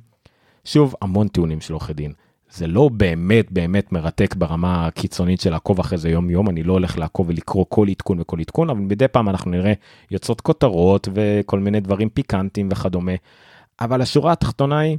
שוב המון טיעונים של עורכי דין זה לא באמת באמת מרתק ברמה הקיצונית של לעקוב אחרי זה יום יום אני לא הולך לעקוב ולקרוא כל עדכון וכל עדכון אבל מדי פעם אנחנו נראה יוצאות כותרות וכל מיני דברים פיקנטים וכדומה. אבל השורה התחתונה היא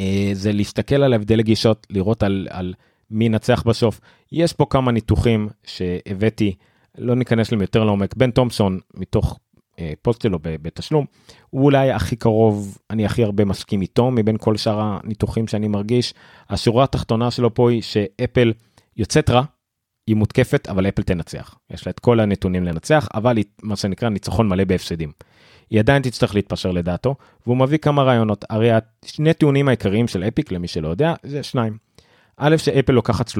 אה, זה להסתכל על הבדל גישות לראות על, על מי ינצח בסוף יש פה כמה ניתוחים שהבאתי לא ניכנס להם יותר לעומק בן תומסון מתוך אה, פוסט שלו בתשלום הוא אולי הכי קרוב אני הכי הרבה מסכים איתו מבין כל שאר הניתוחים שאני מרגיש השורה התחתונה שלו פה היא שאפל יוצאת רע. היא מותקפת אבל אפל תנצח יש לה את כל הנתונים לנצח אבל היא מה שנקרא ניצחון מלא בהפסדים. היא עדיין תצטרך להתפשר לדעתו והוא מביא כמה רעיונות הרי שני טיעונים העיקריים של אפיק למי שלא יודע זה שניים. א' שאפל לוקחת 30%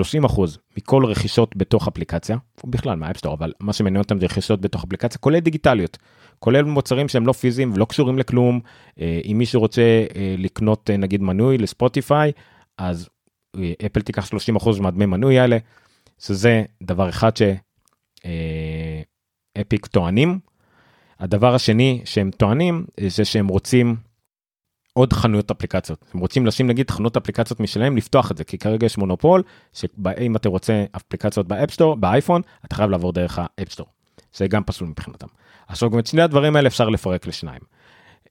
מכל רכישות בתוך אפליקציה, בכלל מה App Store, אבל מה שמעניין אותם זה רכישות בתוך אפליקציה, כולל דיגיטליות, כולל מוצרים שהם לא פיזיים ולא קשורים לכלום. אה, אם מישהו רוצה אה, לקנות אה, נגיד מנוי לספוטיפיי, אז אפל תיקח 30% מהדמי מנוי האלה, שזה דבר אחד שאפיק טוענים. הדבר השני שהם טוענים זה שהם רוצים עוד חנויות אפליקציות הם רוצים לשים נגיד חנות אפליקציות משלהם לפתוח את זה כי כרגע יש מונופול שאם אתה רוצה אפליקציות ב App Store באייפון אתה חייב לעבור דרך ה App Store. זה גם פסול מבחינתם. עכשיו גם את שני הדברים האלה אפשר לפרק לשניים.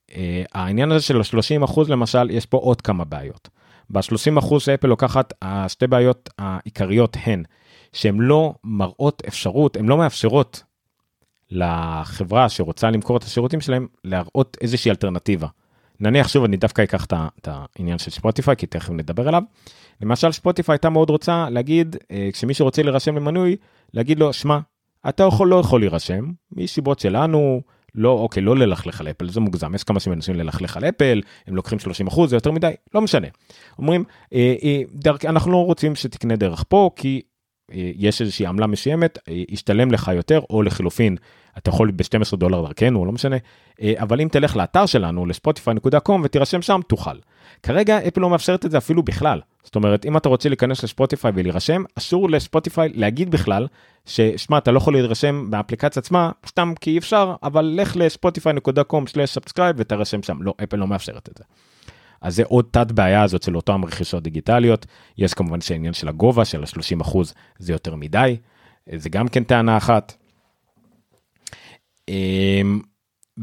אה, העניין הזה של ה-30% למשל יש פה עוד כמה בעיות. ב-30% שאפל לוקחת השתי בעיות העיקריות הן שהן לא מראות אפשרות הן לא מאפשרות לחברה שרוצה למכור את השירותים שלהם להראות איזושהי אלטרנטיבה. נניח שוב אני דווקא אקח את העניין של ספוטיפיי כי תכף נדבר עליו. למשל ספוטיפיי הייתה מאוד רוצה להגיד אה, כשמישהו רוצה להירשם למנוי להגיד לו שמע אתה יכול לא יכול להירשם מסיבות שלנו לא אוקיי לא ללכלך על אפל זה מוגזם יש כמה שמנסים ללכלך על אפל הם לוקחים 30 אחוז זה יותר מדי לא משנה. אומרים אה, אה, דרך, אנחנו לא רוצים שתקנה דרך פה כי אה, יש איזושהי עמלה מסוימת אה, ישתלם לך יותר או לחילופין אתה יכול ב-12 דולר דרכנו לא משנה אה, אבל אם תלך לאתר שלנו לספוטיפיי.קום ותירשם שם תוכל. כרגע אפל לא מאפשרת את זה אפילו בכלל זאת אומרת אם אתה רוצה להיכנס לספוטיפיי ולהירשם אסור לספוטיפיי להגיד בכלל ששמע אתה לא יכול להירשם באפליקציה עצמה סתם כי אי אפשר אבל לך ל Spotify.com/subscribe ותרשם שם לא אפל לא מאפשרת את זה. אז זה עוד תת בעיה הזאת של אותם רכישות דיגיטליות יש כמובן שהעניין של הגובה של ה-30 אחוז זה יותר מדי זה גם כן טענה אחת. אמ,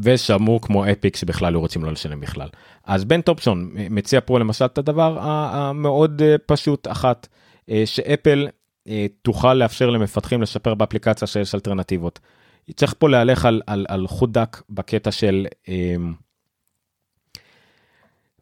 ושמעו כמו אפיק שבכלל לא רוצים לא לשלם בכלל. אז בן תומפסון מציע פה למשל את הדבר המאוד אה, פשוט אחת אה, שאפל אה, תוכל לאפשר למפתחים לשפר באפליקציה שיש אלטרנטיבות. צריך פה להלך על, על, על חוט דק בקטע של אה,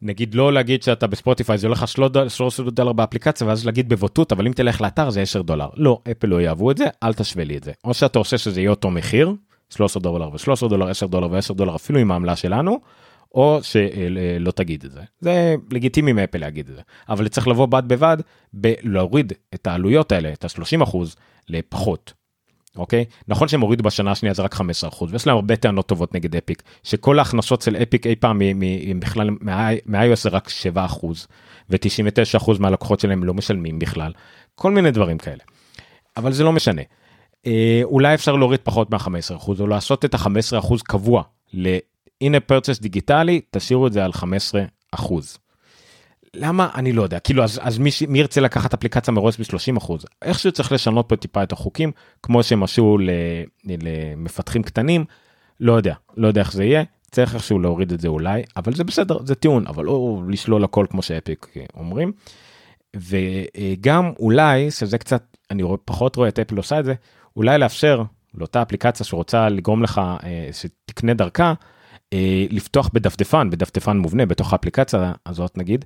נגיד לא להגיד שאתה בספוטיפיי זה הולך 13 דולר באפליקציה ואז להגיד בבוטות אבל אם תלך לאתר זה 10 דולר לא אפל לא יאהבו את זה אל תשווה לי את זה או שאתה עושה שזה יהיה אותו מחיר 13 דולר ו13 דולר 10 דולר ו10 דולר אפילו עם העמלה שלנו או שלא תגיד את זה זה לגיטימי מאפל להגיד את זה אבל צריך לבוא בד בבד בלהוריד את העלויות האלה את ה-30 אחוז לפחות אוקיי נכון שהם הורידו בשנה השנייה זה רק 15 אחוז ויש להם הרבה טענות טובות נגד אפיק שכל ההכנסות של אפיק אי פעם הם בכלל מה-iOS זה רק 7 אחוז ו-99 אחוז מהלקוחות שלהם לא משלמים בכלל כל מיני דברים כאלה. אבל זה לא משנה. אה, אולי אפשר להוריד פחות מה-15 אחוז או לעשות את ה-15 אחוז קבוע ל-in a purchase דיגיטלי תשאירו את זה על 15 אחוז. למה? אני לא יודע. כאילו אז, אז מי, מי ירצה לקחת אפליקציה מראש ב-30 אחוז? איכשהו צריך לשנות פה טיפה את החוקים כמו שהם עשו למפתחים קטנים. לא יודע לא יודע איך זה יהיה. צריך איכשהו להוריד את זה אולי אבל זה בסדר זה טיעון אבל לא לשלול הכל כמו שאפיק אומרים. וגם אולי שזה קצת אני פחות רואה את אפל עושה את זה אולי לאפשר לאותה אפליקציה שרוצה לגרום לך אה, שתקנה דרכה אה, לפתוח בדפדפן בדפדפן מובנה בתוך האפליקציה הזאת נגיד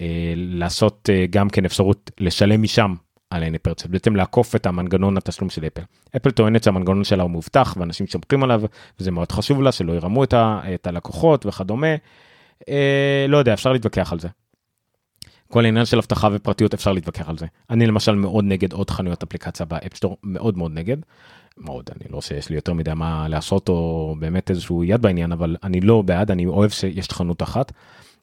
אה, לעשות אה, גם כן אפשרות לשלם משם על in-app purchase בעצם לעקוף את המנגנון התשלום של אפל. אפל טוענת שהמנגנון שלה הוא מאובטח ואנשים שומרים עליו וזה מאוד חשוב לה שלא ירמו את, ה, את הלקוחות וכדומה. אה, לא יודע אפשר להתווכח על זה. כל העניין של אבטחה ופרטיות אפשר להתווכח על זה. אני למשל מאוד נגד עוד חנויות אפליקציה ב App Store מאוד מאוד נגד. מאוד אני לא שיש לי יותר מדי מה לעשות או באמת איזשהו יד בעניין אבל אני לא בעד אני אוהב שיש חנות אחת.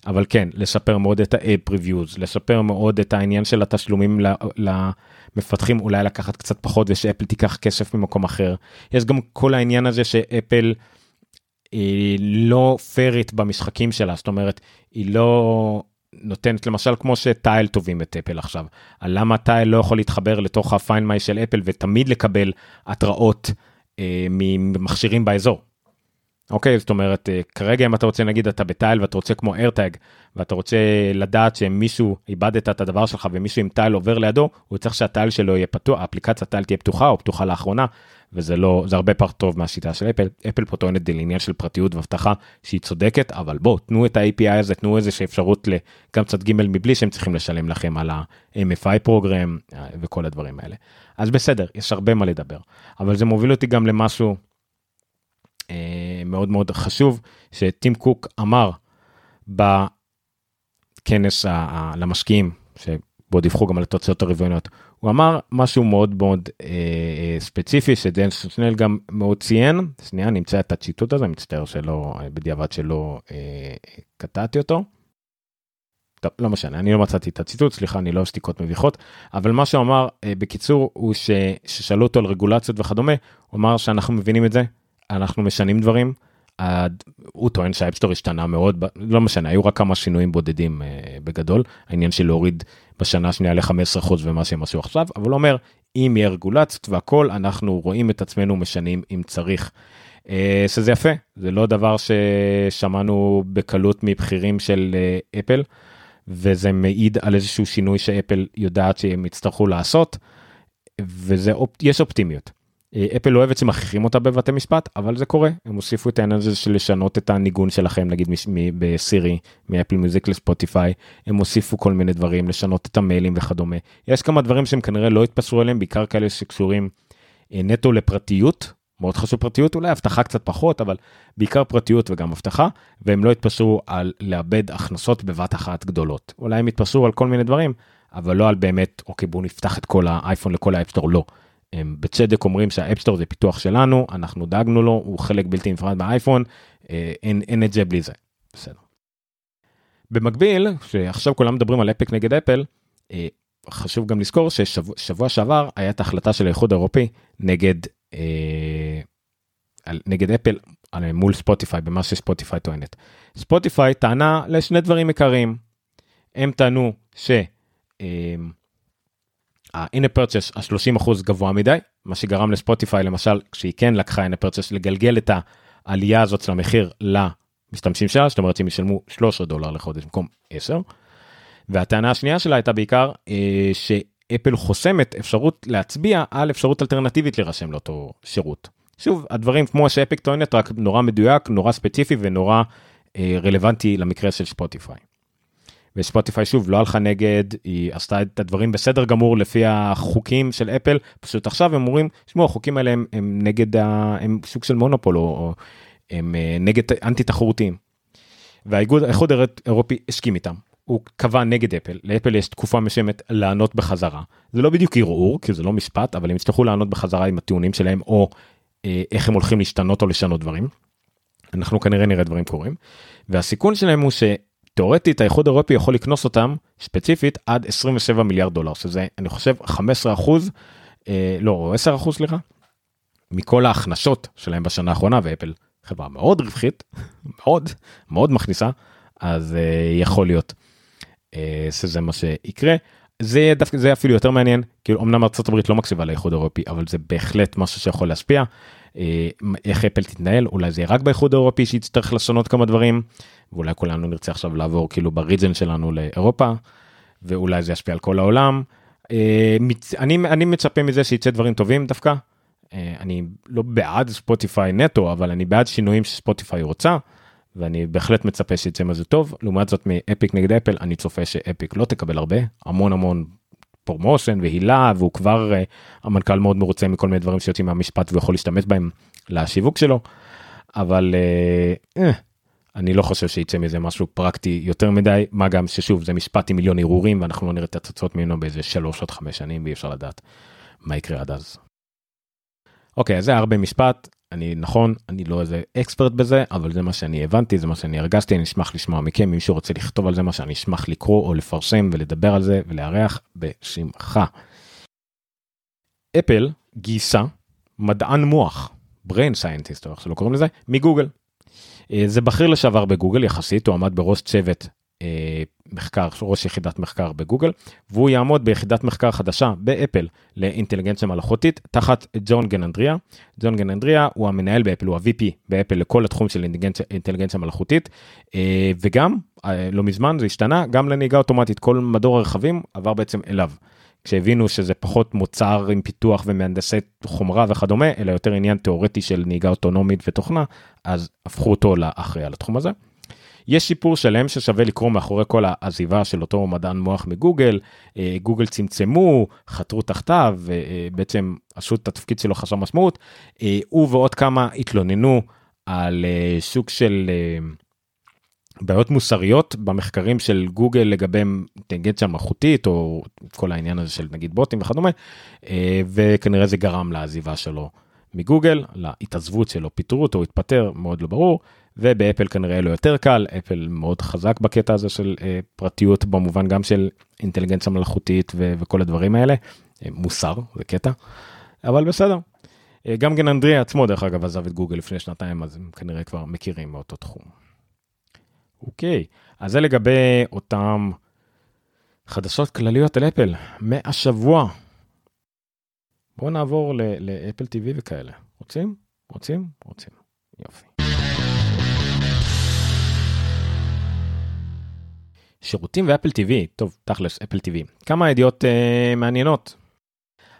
אבל כן, לשפר מאוד את ה-app reviews, לשפר מאוד את העניין של התשלומים למפתחים, אולי לקחת קצת פחות ושאפל תיקח כסף ממקום אחר. יש גם כל העניין הזה שאפל היא לא פיירית במשחקים שלה, זאת אומרת, היא לא נותנת למשל כמו שטייל טובים את אפל עכשיו, על למה טייל לא יכול להתחבר לתוך ה-find my של אפל ותמיד לקבל התראות אה, ממכשירים באזור. אוקיי זאת אומרת אה, כרגע אם אתה רוצה נגיד אתה בטייל ואתה רוצה כמו איירטג ואתה רוצה לדעת שמישהו איבדת את הדבר שלך ומישהו עם טייל עובר לידו הוא צריך שהטייל שלו יהיה פתוח אפליקציה טייל תהיה פתוחה או פתוחה לאחרונה וזה לא זה הרבה פחות טוב מהשיטה של אפל. אפל פה טוענת לעניין של פרטיות ואבטחה שהיא צודקת אבל בוא תנו את ה-API הזה תנו איזה אפשרות גם צד ג' מבלי שהם צריכים לשלם לכם על ה-MFI פרוגרם אה, וכל הדברים האלה. אז בסדר יש הרבה מה לדבר. אבל זה מוביל אותי גם למשהו. אה, מאוד מאוד חשוב שטים קוק אמר בכנס למשקיעים שבו דיווחו גם על התוצאות הרבעוניות הוא אמר משהו מאוד מאוד אה, אה ספציפי שדן שנל גם מאוד ציין שנייה נמצא את הציטוט הזה מצטער שלא בדיעבד שלא אה, קטעתי אותו. טוב, לא משנה אני לא מצאתי את הציטוט סליחה אני לא שתיקות מביכות אבל מה שהוא אמר אה, בקיצור הוא ששאלו אותו על רגולציות וכדומה הוא אמר שאנחנו מבינים את זה אנחנו משנים דברים. הוא טוען שה App Store השתנה מאוד, לא משנה, היו רק כמה שינויים בודדים אה, בגדול, העניין של להוריד בשנה השנייה ל-15% ומה שהם עשו עכשיו, אבל הוא אומר, אם יהיה רגולציות והכל, אנחנו רואים את עצמנו משנים אם צריך. אה, שזה יפה, זה לא דבר ששמענו בקלות מבכירים של אה, אפל, וזה מעיד על איזשהו שינוי שאפל יודעת שהם יצטרכו לעשות, ויש אופטימיות. אפל אוהבת שמכריחים אותה בבתי משפט אבל זה קורה. הם הוסיפו את העניין הזה של לשנות את הניגון שלכם נגיד בסירי מאפל מיוזיק לספוטיפיי. הם הוסיפו כל מיני דברים לשנות את המיילים וכדומה. יש כמה דברים שהם כנראה לא התפסרו אליהם בעיקר כאלה שקשורים אה, נטו לפרטיות. מאוד חשוב פרטיות אולי אבטחה קצת פחות אבל בעיקר פרטיות וגם אבטחה והם לא התפשרו על לאבד הכנסות בבת אחת גדולות. אולי הם התפשרו על כל מיני דברים אבל לא על באמת אוקיי בואו נפתח את כל האייפון לכל ה App Store לא. הם בצדק אומרים שה App Store זה פיתוח שלנו אנחנו דאגנו לו הוא חלק בלתי נפרד מהאייפון אה, אין, אין את זה בלי זה. בסדר. במקביל שעכשיו כולם מדברים על אפיק נגד אפל אה, חשוב גם לזכור ששבוע שעבר הייתה החלטה של האיחוד האירופי נגד אה, נגד אפל מול ספוטיפיי במה שספוטיפיי טוענת. ספוטיפיי טענה לשני דברים עיקריים. הם טענו ש... אה, ה-in purchase ה-30% גבוה מדי, מה שגרם לספוטיפיי למשל, כשהיא כן לקחה in purchase לגלגל את העלייה הזאת של המחיר למשתמשים שלה, זאת אומרת שהם ישלמו 13 דולר לחודש במקום 10. והטענה השנייה שלה הייתה בעיקר אה, אפל חוסמת אפשרות להצביע על אפשרות אלטרנטיבית להירשם לאותו שירות. שוב, הדברים כמו שאפיק טוענת, רק נורא מדויק, נורא ספציפי ונורא אה, רלוונטי למקרה של ספוטיפיי. וספוטיפיי שוב לא הלכה נגד, היא עשתה את הדברים בסדר גמור לפי החוקים של אפל, פשוט עכשיו הם אומרים, תשמעו החוקים האלה הם, הם נגד, ה, הם סוג של מונופול או, או הם אה, נגד אנטי תחרותיים. והאיגוד האיחוד האירופי הסכים איתם. הוא קבע נגד אפל, לאפל יש תקופה מסוימת לענות בחזרה. זה לא בדיוק ערעור, כי זה לא משפט, אבל הם יצטרכו לענות בחזרה עם הטיעונים שלהם, או אה, איך הם הולכים להשתנות או לשנות דברים. אנחנו כנראה נראה דברים קורים. והסיכון שלהם הוא שתאורטית האיחוד האירופי יכול לקנוס אותם ספציפית עד 27 מיליארד דולר, שזה אני חושב 15 אחוז, אה, לא 10 אחוז סליחה, מכל ההכנסות שלהם בשנה האחרונה, ואפל חברה מאוד רווחית, [laughs] מאוד, מאוד מכניסה, אז אה, יכול להיות אה, שזה מה שיקרה. זה דווקא זה אפילו יותר מעניין כאילו אמנם ארה"ב לא מקשיבה לאיחוד האירופי אבל זה בהחלט משהו שיכול להשפיע איך אפל תתנהל אולי זה רק באיחוד האירופי שיצטרך לשנות כמה דברים ואולי כולנו נרצה עכשיו לעבור כאילו בריג'ן שלנו לאירופה ואולי זה ישפיע על כל העולם. אה, אני אני מצפה מזה שיצא דברים טובים דווקא אני לא בעד ספוטיפיי נטו אבל אני בעד שינויים שספוטיפיי רוצה. ואני בהחלט מצפה שיצא מזה טוב לעומת זאת מאפיק נגד אפל אני צופה שאפיק לא תקבל הרבה המון המון promotion והילה והוא כבר אה, המנכ"ל מאוד מרוצה מכל מיני דברים שיוצאים מהמשפט ויכול להשתמש בהם לשיווק שלו אבל אה, אה, אני לא חושב שיצא מזה משהו פרקטי יותר מדי מה גם ששוב זה משפט עם מיליון ערעורים ואנחנו לא נראה את התוצאות ממנו באיזה שלוש עד חמש שנים ואי אפשר לדעת מה יקרה עד אז. אוקיי אז זה הרבה משפט אני נכון אני לא איזה אקספרט בזה אבל זה מה שאני הבנתי זה מה שאני הרגשתי אני אשמח לשמוע מכם אם מישהו רוצה לכתוב על זה מה שאני אשמח לקרוא או לפרסם ולדבר על זה ולארח בשמחה. אפל גייסה מדען מוח brain scientist או איך שלא קוראים לזה מגוגל. אה, זה בכיר לשעבר בגוגל יחסית הוא עמד בראש צוות מחקר, ראש יחידת מחקר בגוגל, והוא יעמוד ביחידת מחקר חדשה באפל לאינטליגנציה מלאכותית תחת ג'ון גננדריה. ג'ון גננדריה הוא המנהל באפל, הוא ה-VP באפל לכל התחום של אינטליגנציה, אינטליגנציה מלאכותית, אה, וגם, אה, לא מזמן זה השתנה, גם לנהיגה אוטומטית, כל מדור הרכבים עבר בעצם אליו. כשהבינו שזה פחות מוצר עם פיתוח ומהנדסי חומרה וכדומה, אלא יותר עניין תיאורטי של נהיגה אוטונומית ותוכנה, אז הפכו אותו לאחראי על התחום הזה. יש שיפור שלם ששווה לקרוא מאחורי כל העזיבה של אותו מדען מוח מגוגל, אה, גוגל צמצמו, חתרו תחתיו, ובעצם אה, עשו את התפקיד שלו חסר משמעות. אה, הוא ועוד כמה התלוננו על סוג של בעיות מוסריות במחקרים של גוגל לגבי אינטליגנציה מלאכותית או כל העניין הזה של נגיד בוטים וכדומה, וכנראה זה גרם לעזיבה שלו מגוגל, להתעזבות שלו, פיטרו אותו, התפטר, מאוד לא ברור. ובאפל כנראה לא יותר קל, אפל מאוד חזק בקטע הזה של אה, פרטיות במובן גם של אינטליגנציה מלאכותית ו- וכל הדברים האלה, אה, מוסר זה קטע, אבל בסדר. אה, גם גננדריה עצמו דרך אגב עזב את גוגל לפני שנתיים אז הם כנראה כבר מכירים מאותו תחום. אוקיי, אז זה לגבי אותם חדשות כלליות על אפל מהשבוע. בואו נעבור לאפל TV וכאלה. רוצים? רוצים? רוצים. יופי. שירותים ואפל TV, טוב תכלס אפל TV, כמה ידיעות uh, מעניינות.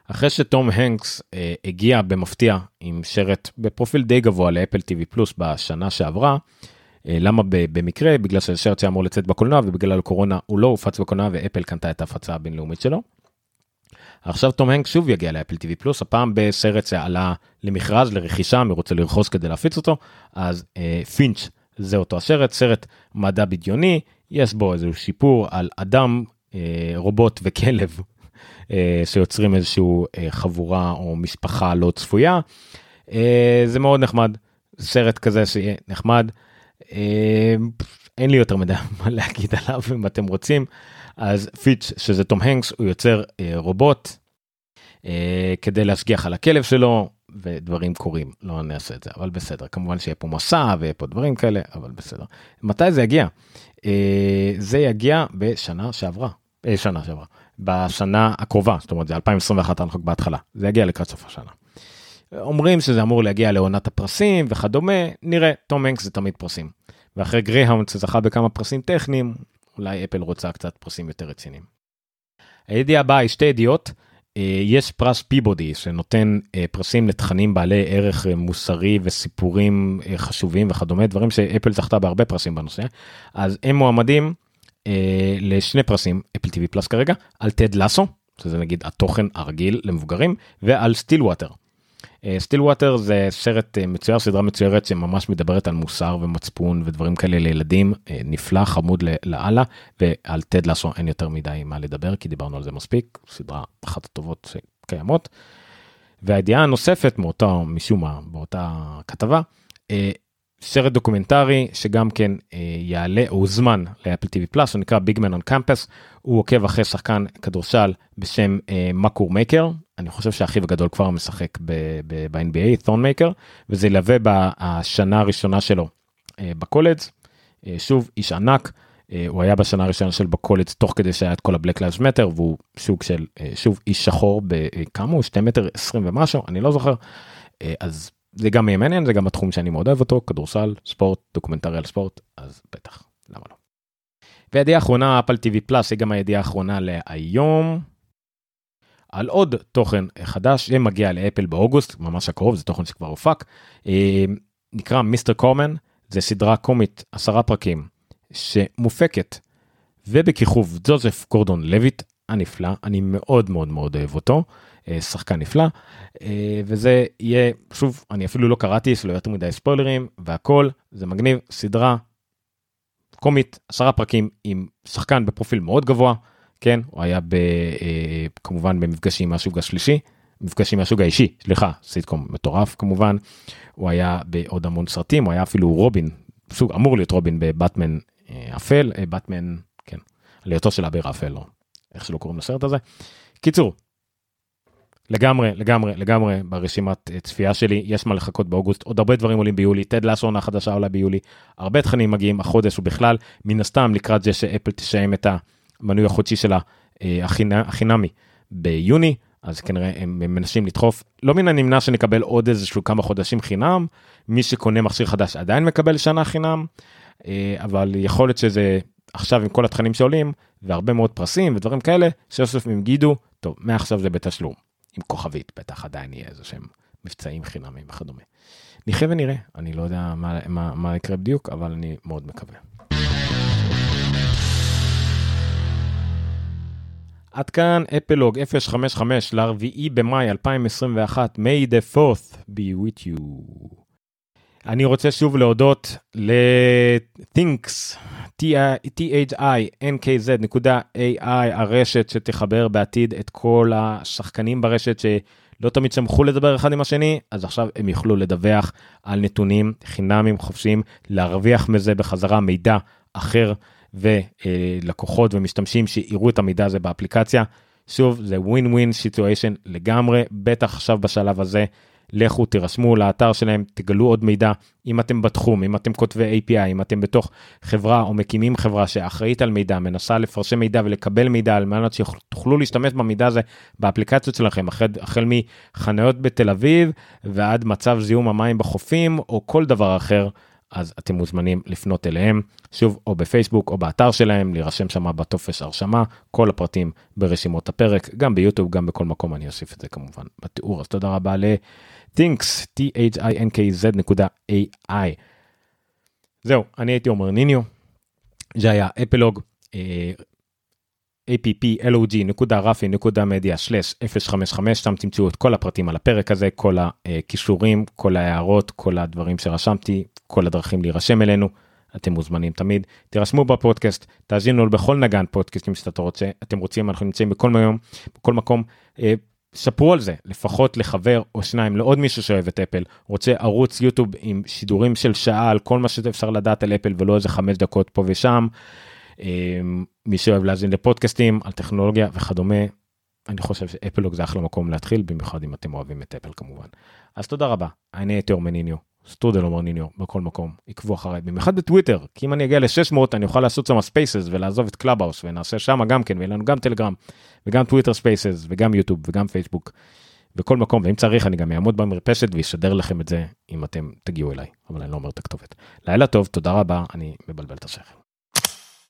אחרי שתום הנקס uh, הגיע במפתיע עם שרת בפרופיל די גבוה לאפל TV פלוס בשנה שעברה, uh, למה במקרה? בגלל שהשרת שהיה אמור לצאת בקולנוע ובגלל הקורונה הוא לא הופץ בקולנוע ואפל קנתה את ההפצה הבינלאומית שלו. עכשיו תום הנקס שוב יגיע לאפל TV פלוס הפעם בסרט שעלה למכרז לרכישה מי רוצה לרכוש כדי להפיץ אותו אז uh, פינץ' זה אותו הסרט סרט מדע בדיוני יש בו איזשהו שיפור על אדם, אה, רובוט וכלב אה, שיוצרים איזשהו אה, חבורה או משפחה לא צפויה. זה מאוד נחמד, סרט כזה שיהיה נחמד. אין לי יותר מדי [laughs] מה להגיד עליו אם אתם רוצים. אז פיץ' שזה תום הנקס הוא יוצר רובוט כדי להשגיח על הכלב שלו ודברים קורים לא נעשה את זה אבל בסדר כמובן שיהיה פה מסע ויהיה פה דברים כאלה אבל בסדר מתי זה יגיע אה, זה יגיע בשנה שעברה, אה, שנה שעברה, בשנה הקרובה, זאת אומרת זה 2021 אנחנו בהתחלה, זה יגיע לקראת סוף השנה. אומרים שזה אמור להגיע לעונת הפרסים וכדומה, נראה, תום הנקס זה תמיד פרסים. ואחרי Greyhound שזכה בכמה פרסים טכניים, אולי אפל רוצה קצת פרסים יותר רציניים. הידיעה הבאה היא שתי ידיעות. אה, יש פרס פיבודי שנותן אה, פרסים לתכנים בעלי ערך אה, מוסרי וסיפורים חשובים וכדומה דברים שאפל זכתה בהרבה פרסים בנושא אז הם מועמדים לשני פרסים Apple TV Plus כרגע על Ted Lasso שזה נגיד התוכן הרגיל למבוגרים ועל Stillwater. Stillwater זה סרט מצויר סדרה מצוירת שממש מדברת על מוסר ומצפון ודברים כאלה לילדים נפלא חמוד לאללה ועל Ted Lasso אין יותר מדי מה לדבר כי דיברנו על זה מספיק סדרה אחת הטובות שקיימות. והידיעה הנוספת מאותה משום מה באותה כתבה סרט דוקומנטרי שגם כן יעלה או הוזמן ל Apple TV Plus הוא נקרא Big Man on Campus הוא עוקב אחרי שחקן כדורסל בשם מקור מייקר אני חושב שאחיו הגדול כבר משחק ב-NBA, תון מייקר, וזה ילווה בשנה הראשונה שלו אה, בקולג'. אה, שוב, איש ענק, אה, הוא היה בשנה הראשונה של בקולג' תוך כדי שהיה את כל ה Black Lives Matter, והוא סוג של, שוב, איש שחור בכמה הוא? 2 מטר 20 ומשהו, אני לא זוכר. אז זה גם מעניין, זה גם התחום שאני מאוד אוהב אותו, כדורסל, ספורט, דוקומנטרי על ספורט, אז בטח, למה לא. והידיעה האחרונה, אפל TV פלאס, היא גם הידיעה האחרונה להיום. על עוד תוכן חדש שמגיע לאפל באוגוסט ממש הקרוב זה תוכן שכבר הופק אה, נקרא מיסטר קורמן זה סדרה קומית עשרה פרקים שמופקת ובכיכוב ג'וזף גורדון לויט הנפלא אני מאוד מאוד מאוד אוהב אותו אה, שחקן נפלא אה, וזה יהיה שוב אני אפילו לא קראתי שלא יותר מדי ספוילרים והכל זה מגניב סדרה קומית עשרה פרקים עם שחקן בפרופיל מאוד גבוה כן הוא היה ב, אה, כמובן במפגשים מהסוג השלישי מפגשים מהסוג האישי סליחה סיטקום מטורף כמובן הוא היה בעוד המון סרטים הוא היה אפילו רובין סוג אמור להיות רובין בבטמן אה, אפל אה, בטמן כן על היותו של אביר אפל לא איך שלא קוראים לסרט הזה קיצור. לגמרי לגמרי לגמרי ברשימת אה, צפייה שלי. יש מה לחכות באוגוסט. עוד הרבה דברים עולים ביולי. טד לאסון החדשה עולה ביולי. הרבה תכנים מגיעים החודש ובכלל. מן הסתם לקראת זה שאפל תשיים את. המנוי החודשי שלה אה, החינמי ביוני אז כנראה הם מנסים לדחוף. לא מן הנמנע שנקבל עוד איזשהו כמה חודשים חינם. מי שקונה מכשיר חדש עדיין מקבל שנה חינם. אה, אבל יכול להיות שזה עכשיו עם כל התכנים שעולים והרבה מאוד פרסים ודברים כאלה שסוף הם יגידו טוב מעכשיו זה בתשלום עם כוכבית בטח עדיין יהיה איזה שהם מבצעים חינמים וכדומה. נחיה ונראה אני לא יודע מה, מה, מה יקרה בדיוק אבל אני מאוד מקווה. עד כאן אפלוג 055 ל-4 במאי 2021, may the 4th be with you. אני רוצה שוב להודות ל-thinks, t-h-i-n-k-z.ai, הרשת שתחבר בעתיד את כל השחקנים ברשת שלא תמיד שמחו לדבר אחד עם השני, אז עכשיו הם יוכלו לדווח על נתונים חינמים חופשיים, להרוויח מזה בחזרה מידע אחר. ולקוחות ומשתמשים שיראו את המידע הזה באפליקציה. שוב זה ווין סיטואשן לגמרי בטח עכשיו בשלב הזה לכו תירשמו לאתר שלהם תגלו עוד מידע. אם אתם בתחום אם אתם כותבי API אם אתם בתוך חברה או מקימים חברה שאחראית על מידע מנסה לפרשם מידע ולקבל מידע על מנת שתוכלו להשתמש במידע הזה באפליקציות שלכם החל, החל מחניות בתל אביב ועד מצב זיהום המים בחופים או כל דבר אחר אז אתם מוזמנים לפנות אליהם שוב או בפייסבוק או באתר שלהם להירשם שם בטופס הרשמה כל הפרטים ברשימות הפרק גם ביוטיוב גם בכל מקום אני אוסיף את זה כמובן בתיאור. אז תודה רבה ל-thinks t-h-i-n-k-z.ai זהו אני הייתי עומר ניניו זה היה אפלוג applog.rafi.media/055 שם תמצאו את כל הפרטים על הפרק הזה כל הכישורים כל ההערות כל הדברים שרשמתי כל הדרכים להירשם אלינו. אתם מוזמנים תמיד תירשמו בפודקאסט תאזינו בכל נגן פודקאסטים שאתה רוצה אתם רוצים אנחנו נמצאים בכל מקום בכל מקום אה, ספרו על זה לפחות לחבר או שניים לעוד מישהו שאוהב את אפל רוצה ערוץ יוטיוב עם שידורים של שעה על כל מה שאפשר לדעת על אפל ולא איזה חמש דקות פה ושם. אה, מי שאוהב להאזין לפודקאסטים על טכנולוגיה וכדומה. אני חושב שאפלוג זה אחלה מקום להתחיל במיוחד אם אתם אוהבים את אפל כמובן. אז תודה רבה אני הייתי אורמניניו סטרודל אומר ניניו בכל מקום עקבו אחריי במיוחד בטוויטר כי אם אני אגיע ל-600 אני אוכל לעשות שם Spaces ולעזוב את קלאבהאוס ונעשה שם גם כן ויהיה לנו גם טלגרם וגם טוויטר Spaces וגם יוטיוב וגם פייסבוק. בכל מקום ואם צריך אני גם אעמוד במרפסת ואשדר לכם את זה אם אתם תגיעו אליי אבל אני לא אומר את הכתובת. לילה טוב תודה רבה אני מבלבל את השכל.